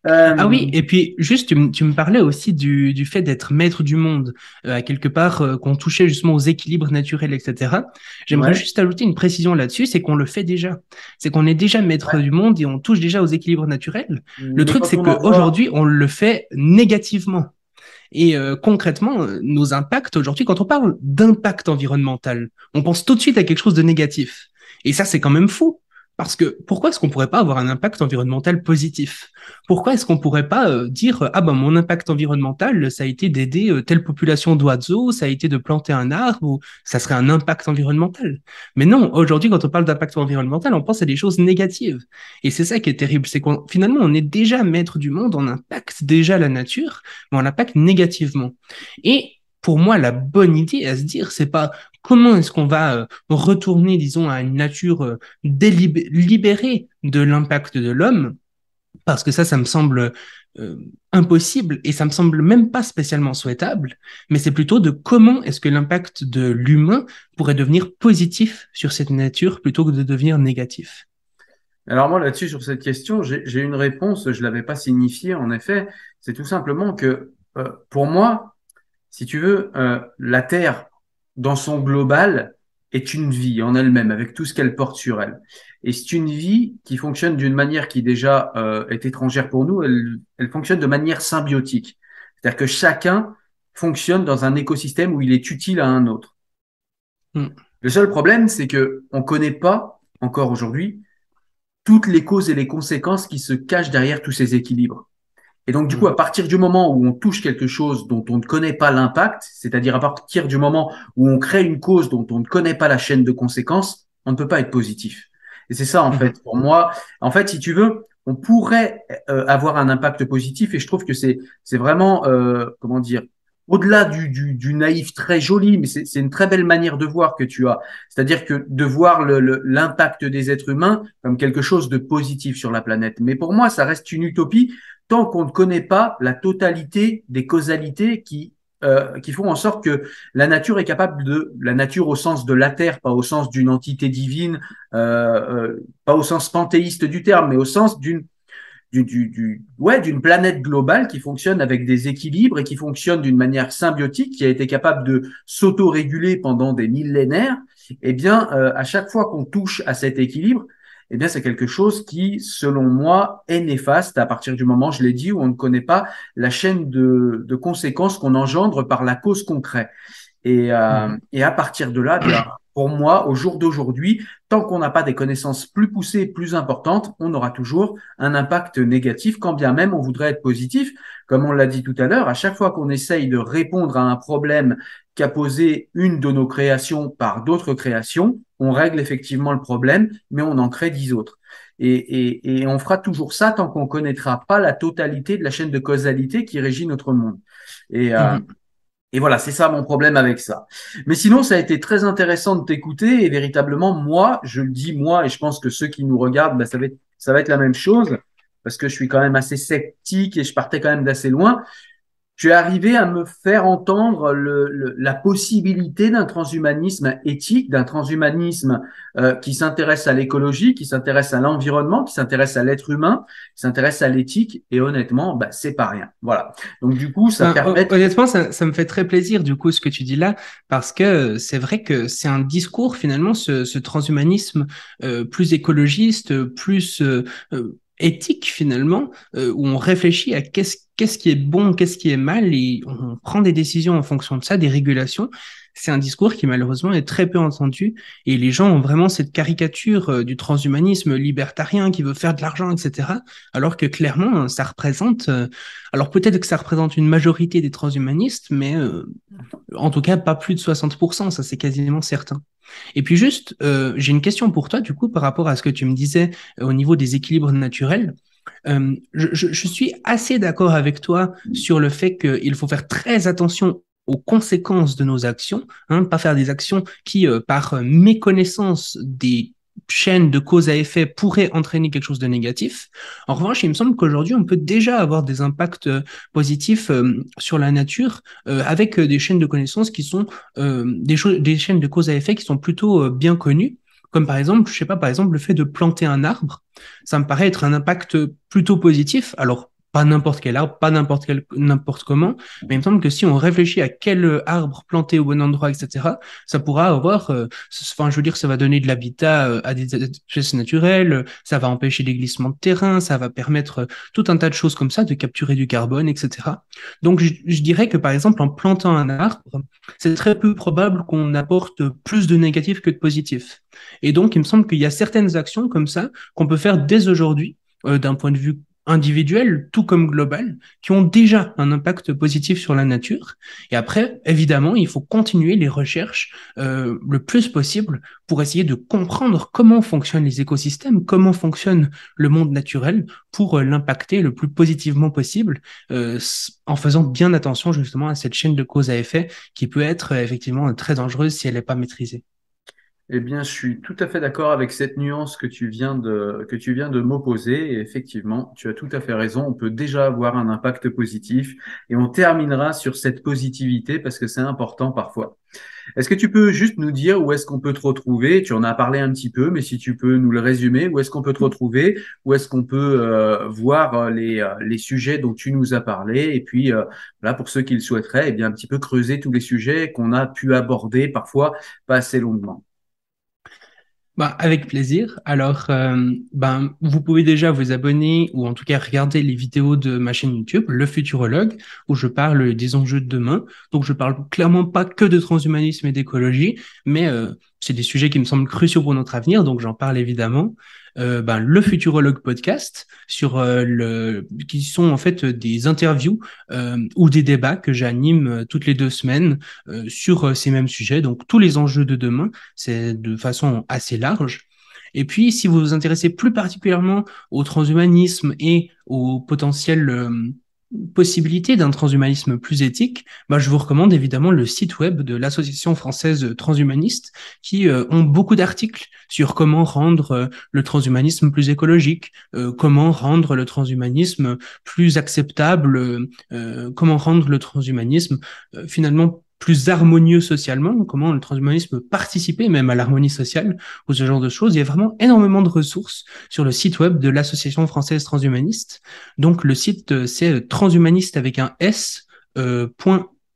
Euh... Ah oui, et puis juste, tu, tu me parlais aussi du, du fait d'être maître du monde, euh, à quelque part, euh, qu'on touchait justement aux équilibres naturels, etc. J'aimerais ouais. juste ajouter une précision là-dessus, c'est qu'on le fait déjà. C'est qu'on est déjà maître ouais. du monde et on touche déjà aux équilibres naturels. Mais le truc, c'est qu'aujourd'hui, on le fait négativement. Et euh, concrètement, nos impacts aujourd'hui, quand on parle d'impact environnemental, on pense tout de suite à quelque chose de négatif. Et ça, c'est quand même fou. Parce que pourquoi est-ce qu'on pourrait pas avoir un impact environnemental positif? Pourquoi est-ce qu'on pourrait pas euh, dire ah ben mon impact environnemental ça a été d'aider euh, telle population d'oiseaux, ça a été de planter un arbre ou ça serait un impact environnemental? Mais non, aujourd'hui quand on parle d'impact environnemental, on pense à des choses négatives. Et c'est ça qui est terrible, c'est qu'on finalement on est déjà maître du monde, on impacte déjà la nature, mais on impacte négativement. Et pour moi, la bonne idée à se dire, c'est pas comment est-ce qu'on va euh, retourner, disons, à une nature euh, libérée de l'impact de l'homme, parce que ça, ça me semble euh, impossible et ça me semble même pas spécialement souhaitable, mais c'est plutôt de comment est-ce que l'impact de l'humain pourrait devenir positif sur cette nature plutôt que de devenir négatif. Alors moi là-dessus, sur cette question, j'ai une réponse, je l'avais pas signifiée en effet, c'est tout simplement que pour moi, si tu veux, euh, la Terre, dans son global, est une vie en elle-même, avec tout ce qu'elle porte sur elle. Et c'est une vie qui fonctionne d'une manière qui déjà euh, est étrangère pour nous, elle, elle fonctionne de manière symbiotique. C'est-à-dire que chacun fonctionne dans un écosystème où il est utile à un autre. Mm. Le seul problème, c'est que on connaît pas encore aujourd'hui toutes les causes et les conséquences qui se cachent derrière tous ces équilibres. Et donc, du coup, à partir du moment où on touche quelque chose dont on ne connaît pas l'impact, c'est-à-dire à partir du moment où on crée une cause dont on ne connaît pas la chaîne de conséquences, on ne peut pas être positif. Et c'est ça, en fait, pour moi. En fait, si tu veux, on pourrait euh, avoir un impact positif et je trouve que c'est, c'est vraiment, euh, comment dire, au-delà du, naïf très joli, mais c'est une très belle manière de voir que tu as. C'est-à-dire que de voir l'impact des êtres humains comme quelque chose de positif sur la planète. Mais pour moi, ça reste une utopie tant qu'on ne connaît pas la totalité des causalités qui euh, qui font en sorte que la nature est capable de la nature au sens de la terre, pas au sens d'une entité divine, euh, euh, pas au sens panthéiste du terme, mais au sens d'une du, du, du, ouais, d'une planète globale qui fonctionne avec des équilibres et qui fonctionne d'une manière symbiotique, qui a été capable de s'auto-réguler pendant des millénaires, eh bien, euh, à chaque fois qu'on touche à cet équilibre, eh bien, c'est quelque chose qui, selon moi, est néfaste à partir du moment, je l'ai dit, où on ne connaît pas la chaîne de, de conséquences qu'on engendre par la cause concrète. Et, euh, mmh. et à partir de là, bien, pour moi, au jour d'aujourd'hui, tant qu'on n'a pas des connaissances plus poussées, plus importantes, on aura toujours un impact négatif, quand bien même on voudrait être positif. Comme on l'a dit tout à l'heure, à chaque fois qu'on essaye de répondre à un problème qu'a posé une de nos créations par d'autres créations, on règle effectivement le problème, mais on en crée dix autres. Et, et, et on fera toujours ça tant qu'on connaîtra pas la totalité de la chaîne de causalité qui régit notre monde. Et, euh, mmh. Et voilà, c'est ça mon problème avec ça. Mais sinon, ça a été très intéressant de t'écouter et véritablement, moi, je le dis moi, et je pense que ceux qui nous regardent, bah, ça, va être, ça va être la même chose, parce que je suis quand même assez sceptique et je partais quand même d'assez loin tu es arrivé à me faire entendre le, la possibilité d'un transhumanisme éthique, d'un transhumanisme euh, qui s'intéresse à l'écologie, qui s'intéresse à l'environnement, qui s'intéresse à l'être humain, qui s'intéresse à l'éthique. Et honnêtement, bah, c'est pas rien. Voilà. Donc du coup, ça permet. Honnêtement, ça, ça, me fait très plaisir du coup ce que tu dis là, parce que c'est vrai que c'est un discours finalement, ce, ce transhumanisme euh, plus écologiste, plus euh, euh éthique finalement, euh, où on réfléchit à qu'est-ce qu'est-ce qui est bon, qu'est-ce qui est mal, et on prend des décisions en fonction de ça, des régulations. C'est un discours qui malheureusement est très peu entendu, et les gens ont vraiment cette caricature euh, du transhumanisme libertarien qui veut faire de l'argent, etc. Alors que clairement, ça représente, euh, alors peut-être que ça représente une majorité des transhumanistes, mais en tout cas pas plus de 60%, ça c'est quasiment certain. Et puis juste, euh, j'ai une question pour toi, du coup, par rapport à ce que tu me disais euh, au niveau des équilibres naturels. Euh, je, suis assez d'accord avec toi sur le fait qu'il faut faire très attention aux conséquences de nos actions, hein, pas faire des actions qui, par méconnaissance des chaîne de cause à effet pourrait entraîner quelque chose de négatif. En revanche, il me semble qu'aujourd'hui, on peut déjà avoir des impacts euh, positifs euh, sur la nature euh, avec des chaînes de connaissances qui sont des, des chaînes de cause à effet qui sont plutôt bien connues. Comme par exemple, je sais pas, par exemple, le fait de planter un arbre, ça me paraît être un impact plutôt positif. Alors, pas n'importe quel arbre, pas n'importe quel, n'importe comment, mais il me semble que si on réfléchit à quel arbre planter au bon endroit, etc., ça pourra avoir, euh, enfin, je veux dire, ça va donner de l'habitat euh, à des espèces naturelles, ça va empêcher les glissements de terrain, ça va permettre euh, tout un tas de choses comme ça, de capturer du carbone, etc. Donc, je, je dirais que par exemple, en plantant un arbre, c'est très peu probable qu'on apporte plus de négatifs que de positifs. Et donc, il me semble qu'il y a certaines actions comme ça qu'on peut faire dès aujourd'hui, d'un point de vue individuelles, tout comme globales, qui ont déjà un impact positif sur la nature. Et après, évidemment, il faut continuer les recherches euh, le plus possible pour essayer de comprendre comment fonctionnent les écosystèmes, comment fonctionne le monde naturel, pour euh, l'impacter le plus positivement possible, euh, en faisant bien attention justement à cette chaîne de cause à effet qui peut être effectivement très dangereuse si elle n'est pas maîtrisée. Eh bien, je suis tout à fait d'accord avec cette nuance que tu viens de, que tu viens de m'opposer. Et effectivement, tu as tout à fait raison. On peut déjà avoir un impact positif et on terminera sur cette positivité parce que c'est important parfois. Est-ce que tu peux juste nous dire où est-ce qu'on peut te retrouver? Tu en as parlé un petit peu, mais si tu peux nous le résumer, où est-ce qu'on peut te retrouver? Où est-ce qu'on peut euh, voir euh, les, euh, les sujets dont tu nous as parlé? Et puis, là, pour ceux qui le souhaiteraient, eh bien, un petit peu creuser tous les sujets qu'on a pu aborder parfois pas assez longuement. Bah, avec plaisir. Alors, euh, ben, vous pouvez déjà vous abonner ou en tout cas regarder les vidéos de ma chaîne YouTube, Le Futurologue, où je parle des enjeux de demain. Donc, je parle clairement pas que de transhumanisme et d'écologie, mais euh, c'est des sujets qui me semblent cruciaux pour notre avenir, donc j'en parle évidemment. Euh, ben, le Futurologue podcast sur euh, le qui sont en fait des interviews euh, ou des débats que j'anime toutes les deux semaines sur ces mêmes sujets. Donc tous les enjeux de demain, c'est de façon assez large. Et puis, si vous vous intéressez plus particulièrement au transhumanisme et au potentiel possibilité d'un transhumanisme plus éthique, bah, je vous recommande évidemment le site web de l'Association française transhumaniste qui euh, ont beaucoup d'articles sur comment rendre euh, le transhumanisme plus écologique, euh, comment rendre le transhumanisme plus acceptable, comment rendre le transhumanisme finalement plus harmonieux socialement, comment le transhumanisme peut participer même à l'harmonie sociale ou ce genre de choses. Il y a vraiment énormément de ressources sur le site web de l'Association française transhumaniste. Donc le site euh, c'est euh, transhumaniste avec un s euh,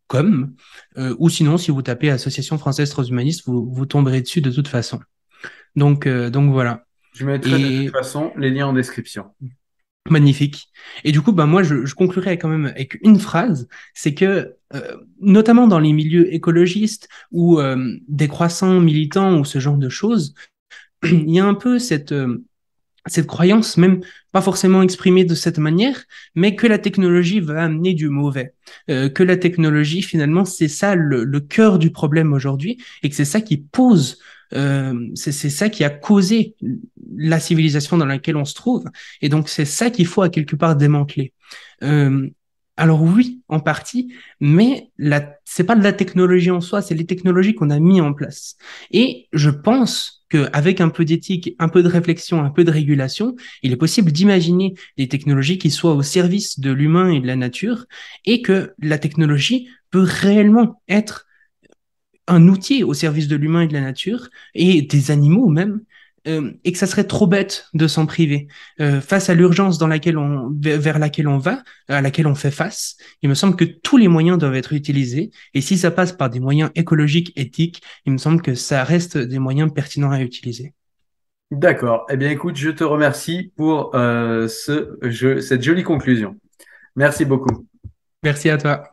.com euh, ou sinon si vous tapez Association française transhumaniste, vous, vous tomberez dessus de toute façon. Donc donc voilà. Je mettrai de toute façon les liens en description. Magnifique. Et du coup, bah moi, je, conclurai quand même avec une phrase, c'est que euh, notamment dans les milieux écologistes ou euh, des croissants militants ou ce genre de choses, il y a un peu cette euh, cette croyance, même pas forcément exprimée de cette manière, mais que la technologie va amener du mauvais, que la technologie finalement c'est ça le, le cœur du problème aujourd'hui et que c'est ça qui pose euh, c'est ça qui a causé la civilisation dans laquelle on se trouve. Et donc, c'est ça qu'il faut à quelque part démanteler. Euh, alors oui, en partie, mais c'est pas de la technologie en soi, c'est les technologies qu'on a mis en place. Et je pense qu'avec un peu d'éthique, un peu de réflexion, un peu de régulation, il est possible d'imaginer des technologies qui soient au service de l'humain et de la nature, et que la technologie peut réellement être un outil au service de l'humain et de la nature, et des animaux même, euh, et que ça serait trop bête de s'en priver. Euh, face à l'urgence dans laquelle on, vers laquelle on va, à laquelle on fait face, il me semble que tous les moyens doivent être utilisés. Et si ça passe par des moyens écologiques, éthiques, il me semble que ça reste des moyens pertinents à utiliser. D'accord. Eh bien, écoute, je te remercie pour euh, ce jeu, cette jolie conclusion. Merci beaucoup. Merci à toi.